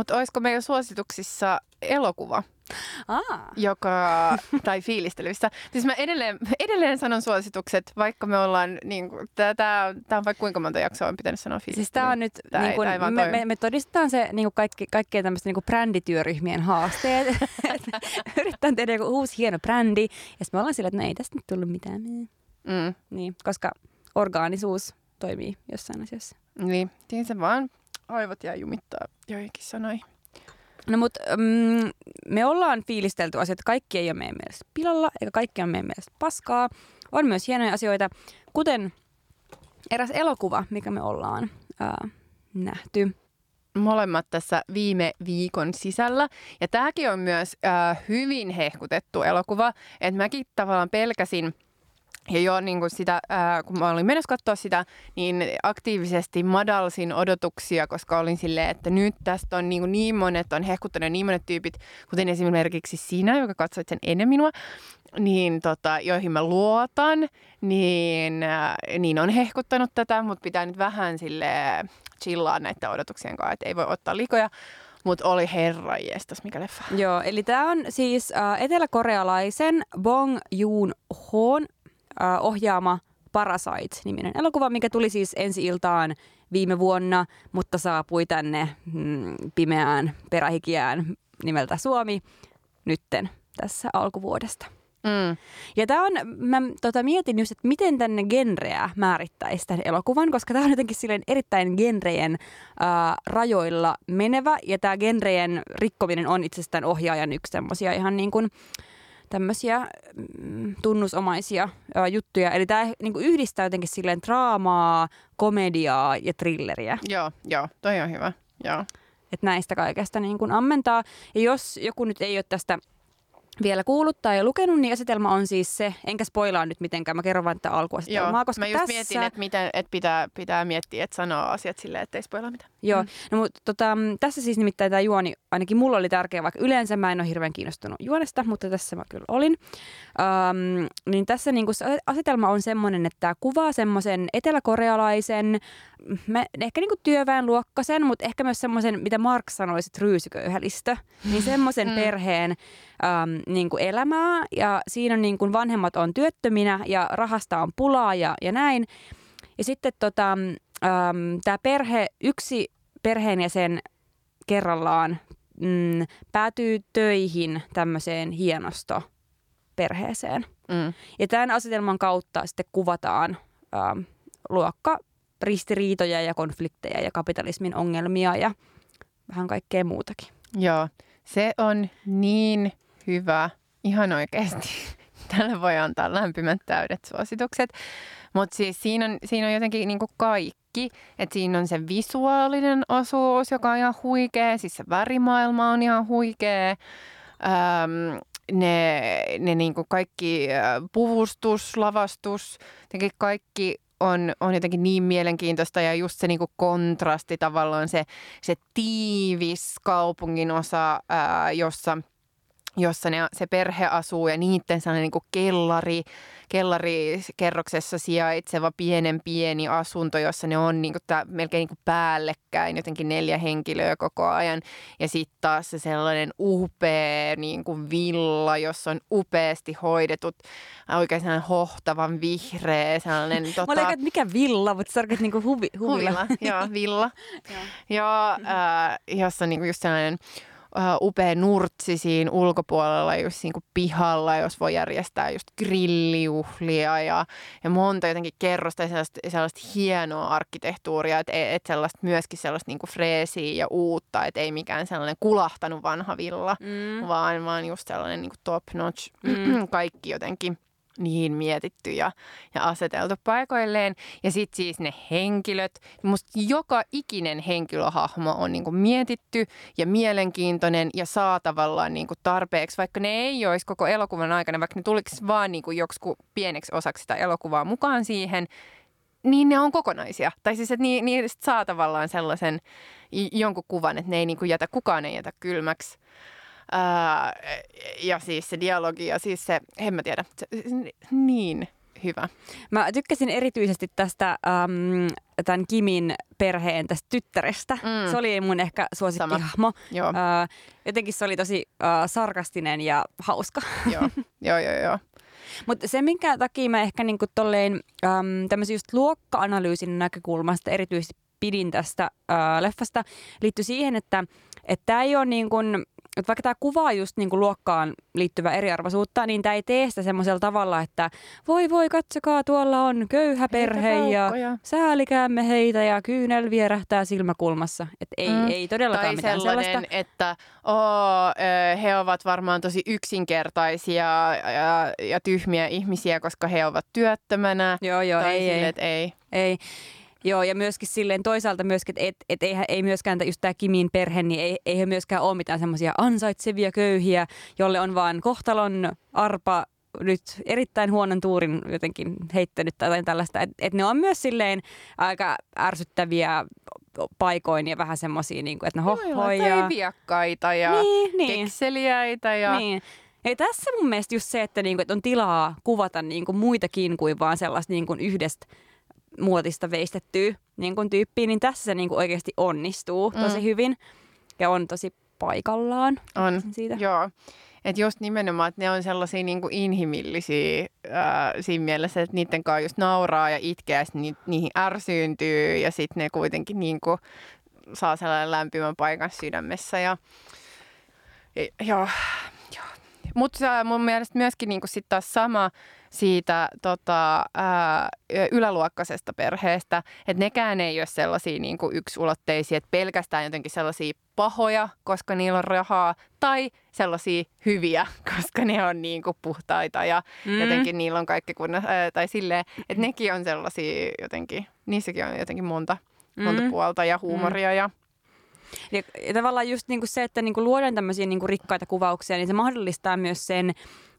Mutta olisiko meillä suosituksissa elokuva? Aa. joka, tai fiilistelyssä. Siis mä edelleen, edelleen sanon suositukset, vaikka me ollaan, niin tämä on vaikka kuinka monta jaksoa on pitänyt sanoa fiilistely. Siis tämä on nyt, tää niin kun, ei, me, me, me, todistetaan se niin kaikki, kaikkien tämmöisten niin brändityöryhmien haasteet. Yritetään tehdä joku uusi hieno brändi, ja me ollaan sillä, että no ei tästä nyt tullut mitään. Mm. Niin, koska orgaanisuus toimii jossain asiassa. Niin, niin se vaan aivot jää jumittaa joihinkin sanoi. No mutta mm, me ollaan fiilistelty asioita, kaikki ei ole meidän mielestä pilalla, eikä kaikki on meidän mielestä paskaa. On myös hienoja asioita, kuten eräs elokuva, mikä me ollaan ää, nähty. Molemmat tässä viime viikon sisällä. Ja tämäkin on myös ää, hyvin hehkutettu elokuva. Että mäkin tavallaan pelkäsin – ja jo niin kuin sitä, ää, kun mä olin menossa katsoa sitä, niin aktiivisesti madalsin odotuksia, koska olin silleen, että nyt tästä on niin, kuin niin monet, on hehkuttanut niin monet tyypit, kuten esimerkiksi sinä, joka katsoit sen ennen minua, niin tota, joihin mä luotan, niin, ää, niin on hehkuttanut tätä, mutta pitää nyt vähän sille chillaa näiden odotuksien kanssa, että ei voi ottaa likoja. Mutta oli herra jestas, mikä leffa. Joo, eli tämä on siis äh, eteläkorealaisen Bong Joon-hoon äh, ohjaama Parasite-niminen elokuva, mikä tuli siis ensi iltaan viime vuonna, mutta saapui tänne mm, pimeään perähikiään nimeltä Suomi nytten tässä alkuvuodesta. Mm. Ja tämä on, mä tota, mietin just, että miten tänne genreä määrittäisi tämän elokuvan, koska tämä on jotenkin silleen erittäin genrejen ää, rajoilla menevä, ja tämä genrejen rikkominen on itsestään ohjaajan yksi semmoisia ihan niin kuin, tämmöisiä mm, tunnusomaisia ä, juttuja. Eli tämä niinku yhdistää jotenkin silleen draamaa, komediaa ja thrilleriä. Joo, joo, toi on hyvä. Joo. Että näistä kaikesta niin kuin ammentaa. Ja jos joku nyt ei ole tästä vielä kuullut tai lukenut, niin asetelma on siis se, enkä spoilaa nyt mitenkään, mä kerron vain tätä alkuasetelmaa, Joo, koska mä just tässä... mietin, että, miten, että pitää, pitää miettiä, että sanoo asiat silleen, ettei spoilaa mitään. Joo, no mutta tota, tässä siis nimittäin tämä juoni, ainakin mulla oli tärkeä, vaikka yleensä mä en ole hirveän kiinnostunut juonesta, mutta tässä mä kyllä olin. Um, niin tässä niinku se asetelma on semmoinen, että tämä kuvaa semmoisen eteläkorealaisen, mä, ehkä niinku työväenluokkaisen, mutta ehkä myös semmoisen, mitä Mark sanoisi, ryysyköyhälistö, niin semmoisen Mm. perheen um, niinku elämää. Ja siinä on niinku vanhemmat on työttöminä ja rahasta on pulaa ja, ja näin. Ja sitten tota, um, tämä perhe, yksi perheenjäsen kerrallaan mm, päätyy töihin tämmöiseen hienosto perheeseen. Mm. Ja tämän asetelman kautta sitten kuvataan ähm, luokka ristiriitoja ja konflikteja ja kapitalismin ongelmia ja vähän kaikkea muutakin. Joo, se on niin hyvä. Ihan oikeasti. Tällä voi antaa lämpimät täydet suositukset. Mutta siis siinä on, siinä on jotenkin niinku kaikki. Että siinä on se visuaalinen osuus, joka on ihan huikea. Siis se värimaailma on ihan huikea. Öm, ne ne niinku kaikki puvustus, lavastus, jotenkin kaikki on, on jotenkin niin mielenkiintoista ja just se niinku kontrasti tavallaan se, se tiivis kaupungin osa, ää, jossa, jossa ne, se perhe asuu ja niiden sellainen niinku kellari, kellarikerroksessa sijaitseva pienen pieni asunto, jossa ne on niinku tää, melkein niinku päällekkäin, jotenkin neljä henkilöä koko ajan. Ja sitten taas se sellainen upea niinku villa, jossa on upeasti hoidetut, oikein sellainen hohtavan vihreä, sellainen... Mä aika, että mikä villa, mutta sä tarkoitat niinku huvi, huvila. Huvila, joo, villa. ja äh, jossa on niinku just sellainen äh, upea nurtsi siinä ulkopuolella, just niinku pihalla, jos voi järjestää just grillijuhlia ja, ja monta jotenkin kerrosta ja sellaista, sellaista hienoa arkkitehtuuria, että et sellaista myöskin sellaista niinku freesiä ja uutta, että ei mikään sellainen kulahtanut vanha villa, Mm. vaan, vaan just sellainen niinku top notch, Mm. kaikki jotenkin niin mietitty ja, ja aseteltu paikoilleen. Ja sitten siis ne henkilöt. Musta joka ikinen henkilöhahmo on niinku mietitty ja mielenkiintoinen ja saa tavallaan niinku tarpeeksi, vaikka ne ei olisi koko elokuvan aikana, vaikka ne tulisi vaan niinku joksikin pieneksi osaksi sitä elokuvaa mukaan siihen, niin ne on kokonaisia. Tai siis, että ni- niistä saa tavallaan sellaisen jonkun kuvan, että ne ei niinku jätä, kukaan ei jätä kylmäksi. Ää, ja siis se dialogi ja siis se, en mä tiedä, se, niin hyvä. Mä tykkäsin erityisesti tästä äm, tämän Kimin perheen tästä tyttärestä. Mm. Se oli mun ehkä suosikkihahmo. Joo, Äh, jotenkin se oli tosi äh, sarkastinen ja hauska. joo, joo, joo, joo. Mutta se, minkä takia mä ehkä niinku tolleen äm, tämmöisen just luokka-analyysin näkökulmasta erityisesti pidin tästä ää, leffasta, liittyy siihen, että tämä ei ole niin kuin, että vaikka tämä kuvaa just niin kuin luokkaan liittyvää eriarvoisuutta, niin tämä ei tee sitä semmoisella tavalla, että voi voi katsokaa, tuolla on köyhä perhe ja säälikäämme heitä ja kyynel vierähtää silmäkulmassa. Että ei, Mm. ei todellakaan Tai mitään sellainen, sellaista. että oo, he ovat varmaan tosi yksinkertaisia ja, ja tyhmiä ihmisiä, koska he ovat työttömänä. Joo, joo, tai ei, sille, ei. että ei. Ei. Joo, ja myöskin silleen toisaalta myöskin, että et, et ei, ei myöskään just tämä Kimin perhe, niin ei, ei he myöskään ole mitään semmoisia ansaitsevia köyhiä, jolle on vaan kohtalon arpa nyt erittäin huonon tuurin jotenkin heittänyt tai jotain tällaista. Että et ne on myös silleen aika ärsyttäviä paikoin ja vähän semmoisia, niin kuin, että no Joo, joo, viakkaita ja Niin, niin. kekseliäitä. Ja... Niin. Ei tässä mun mielestä just se, että, niinku, että on tilaa kuvata niinku muitakin kuin vaan sellaista niinku yhdestä muotista veistettyä niinku tyyppiä, niin tässä se niinku oikeasti onnistuu tosi Mm. hyvin ja on tosi paikallaan On, siitä. joo. Että just nimenomaan, että ne on sellaisia niin kuin inhimillisiä ää, siinä mielessä, että niiden kanssa just nauraa ja itkeä ja ni, niihin ärsyyntyy ja sitten ne kuitenkin niin kuin saa sellainen lämpimän paikan sydämessä. Ja, ja, joo, Mutta mun mielestä myöskin niin kuin sit taas sama siitä tota, ää, yläluokkaisesta perheestä, että nekään ei ole sellaisia niin kuin yksulotteisia, että pelkästään jotenkin sellaisia pahoja, koska niillä on rahaa, tai sellaisia hyviä, koska ne on niin kuin puhtaita ja Mm. mm. jotenkin niillä on kaikki kunnossa, tai silleen, että nekin on sellaisia jotenkin, niissäkin on jotenkin monta, monta Mm. puolta ja huumoria ja Ja, ja tavallaan just niinku se, että niinku luodaan tämmöisiä niinku rikkaita kuvauksia, niin se mahdollistaa myös sen,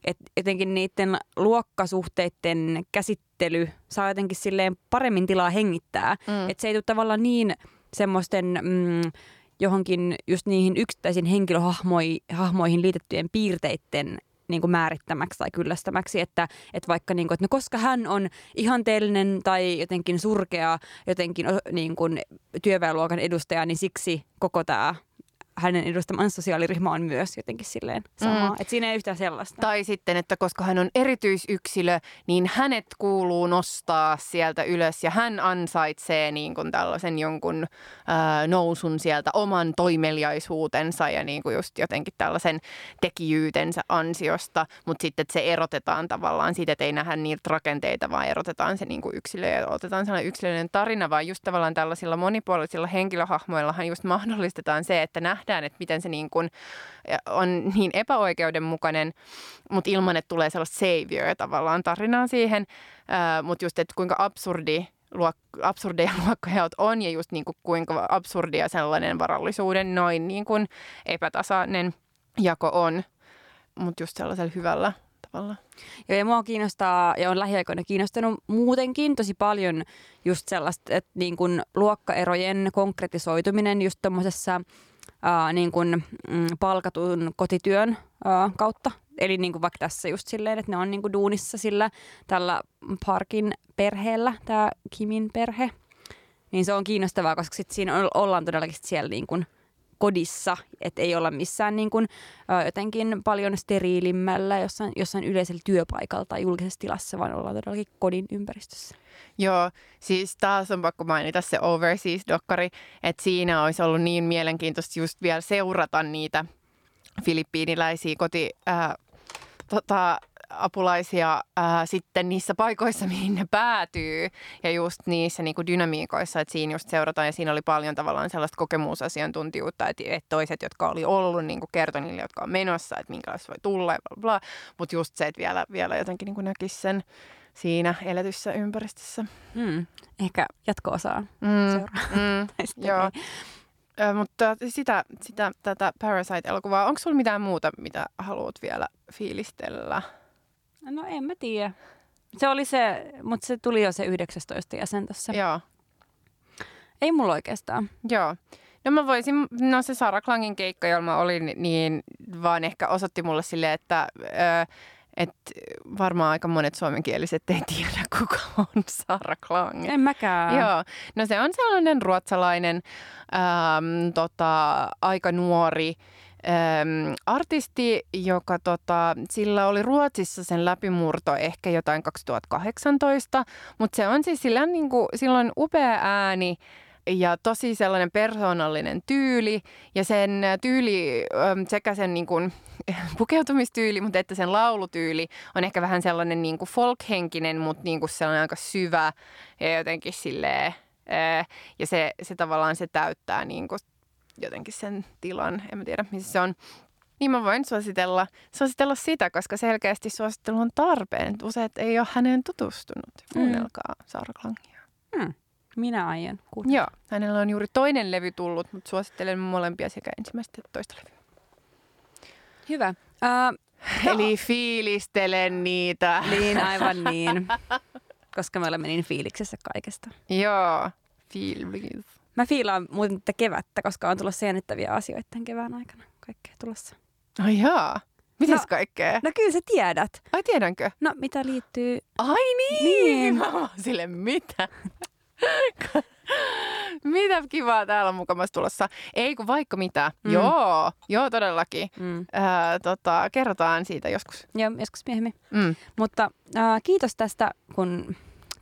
että jotenkin niiden luokkasuhteiden käsittely saa jotenkin silleen paremmin tilaa hengittää. Mm. Että se ei tule tavallaan niin semmoisten mm, johonkin just niihin yksittäisiin henkilöhahmoihin liitettyjen piirteiden niin kuin määrittämäksi tai kyllästämäksi, että, että vaikka niin kuin, että no koska hän on ihanteellinen tai jotenkin surkea jotenkin niin kuin työväenluokan edustaja, niin siksi koko tämä hänen edustamansa sosiaaliryhmä on myös jotenkin silleen sama. Mm. Että siinä ei yhtään sellaista. Tai sitten, että koska hän on erityisyksilö, niin hänet kuuluu nostaa sieltä ylös ja hän ansaitsee niin kuin tällaisen jonkun ää, nousun sieltä oman toimeliaisuutensa ja niin kuin just jotenkin tällaisen tekijyytensä ansiosta. Mutta sitten, että se erotetaan tavallaan siitä, että ei nähdä niitä rakenteita, vaan erotetaan se niin kuin yksilö ja otetaan sellainen yksilöllinen tarina, vaan just tavallaan tällaisilla monipuolisilla henkilöhahmoillahan just mahdollistetaan se, että nähdään nähdään, että miten se niin kuin on niin epäoikeudenmukainen, mutta ilman, että tulee sellaista savior tavallaan tarinaa siihen. Mutta just, että kuinka absurdi luok- absurdeja luokkajaot on ja just niin kuin kuinka absurdia sellainen varallisuuden noin niin kuin epätasainen jako on, mutta just sellaisella hyvällä tavalla. Joo, ja mua kiinnostaa ja on lähiaikoina kiinnostanut muutenkin tosi paljon just sellaista, että niin kuin luokkaerojen konkretisoituminen just tuommoisessa ää, niin kuin, mm, palkatun kotityön ää, kautta. Eli niin kuin vaikka tässä just silleen, että ne on niin kuin duunissa sillä tällä Parkin perheellä, tämä Kimin perhe. Niin se on kiinnostavaa, koska sit siinä ollaan todellakin siellä niin kuin kodissa, että ei olla missään niin kuin, jotenkin paljon steriilimmällä jossain, jossain yleisellä työpaikalla tai julkisessa tilassa, vaan ollaan todellakin kodin ympäristössä. Joo, siis taas on pakko mainita se Overseas-dokkari, että siinä olisi ollut niin mielenkiintoista just vielä seurata niitä filippiiniläisiä koti... Ää, tota, apulaisia ää, sitten niissä paikoissa, mihin ne päätyy ja just niissä niin kuin dynamiikoissa, että siinä just seurataan ja siinä oli paljon tavallaan sellaista kokemusasiantuntijuutta, että, että toiset, jotka oli ollut, niin kuin kertoi niille, jotka on menossa, että minkälaista voi tulla ja bla, bla. mutta just se, että vielä, vielä jotenkin niin kuin näkisi sen siinä eletyssä ympäristössä. Mm. Ehkä jatko-osaa mm. seuraa. Mm. Joo. Ö, mutta sitä, sitä, tätä Parasite-elokuvaa, onko sulla mitään muuta, mitä haluat vielä fiilistellä? No en mä tiedä. Se oli se, mutta se tuli jo se 19 jäsen tässä. Joo. Ei mulla oikeastaan. Joo. No mä voisin, no se Sara Klangin keikka, jolla mä olin, niin vaan ehkä osoitti mulle silleen, että ö, et varmaan aika monet suomenkieliset ei tiedä, kuka on Sara Klang. En mäkään. Joo. No se on sellainen ruotsalainen, äm, tota, aika nuori äm, artisti, joka tota, sillä oli Ruotsissa sen läpimurto ehkä jotain 2018, mutta se on siis sillä niin kuin, silloin upea ääni, ja tosi sellainen persoonallinen tyyli ja sen tyyli sekä sen niin kuin, pukeutumistyyli, mutta että sen laulutyyli on ehkä vähän sellainen niin kuin folkhenkinen, mutta niin kuin sellainen aika syvä ja jotenkin silleen, ja se, se tavallaan se täyttää niin kuin jotenkin sen tilan, en mä tiedä missä se on. Niin mä voin suositella, suositella sitä, koska selkeästi suosittelu on tarpeen. Useat ei ole häneen tutustunut. Kuunnelkaa mm. Saara Klangia. Mm. Minä aion kuunnella. Joo, hänellä on juuri toinen levy tullut, mutta suosittelen molempia sekä ensimmäistä että toista levyä. Hyvä. Uh, Eli fiilistelen niitä. Niin, aivan niin. Koska me olemme niin fiiliksessä kaikesta. Joo, fiilis. Mä fiilaan muuten tätä kevättä, koska on tulossa jännittäviä asioita tämän kevään aikana. Kaikkea tulossa. Ai jaa. Mitäs no, kaikkea? No kyllä sä tiedät. Ai tiedänkö? No mitä liittyy... Ai niin! niin. Mä sille mitä? mitä kivaa täällä on mukamassa tulossa. Ei kun vaikka mitä. Mm. Joo, joo todellakin. Mm. Äh, tota, kerrotaan siitä joskus. Joo, joskus myöhemmin. Mm. Mutta äh, kiitos tästä, kun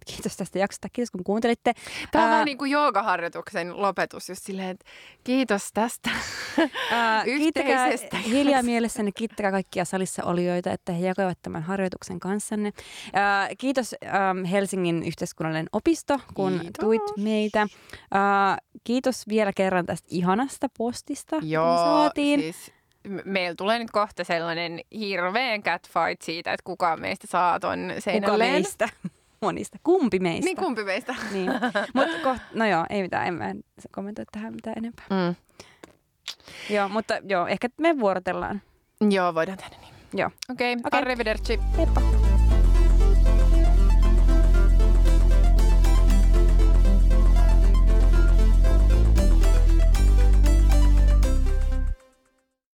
Kiitos tästä jaksosta. Kiitos kun kuuntelitte. Tämä on Ää... vähän niin kuin joogaharjoituksen lopetus, just silleen, että kiitos tästä Ää, yhteisestä. hiljaa mielessäni, kiittäkää kaikkia salissa olijoita, että he jakoivat tämän harjoituksen kanssanne. Ää, kiitos äm, Helsingin yhteiskunnallinen opisto, kun kiitos. tuit meitä. Ää, kiitos vielä kerran tästä ihanasta postista, Joo, saatiin. Siis meillä tulee nyt kohta sellainen hirveän catfight siitä, että kuka meistä saa ton seinälleen. Kuka meistä? monista. Kumpi meistä? Niin, kumpi meistä. niin. Mutta koht, no joo, ei mitään, en mä kommentoi tähän mitään enempää. Mm. Joo, mutta joo, ehkä me vuorotellaan. Joo, voidaan tehdä niin. Joo. Okei, okay, Okei. arrivederci. Heippa.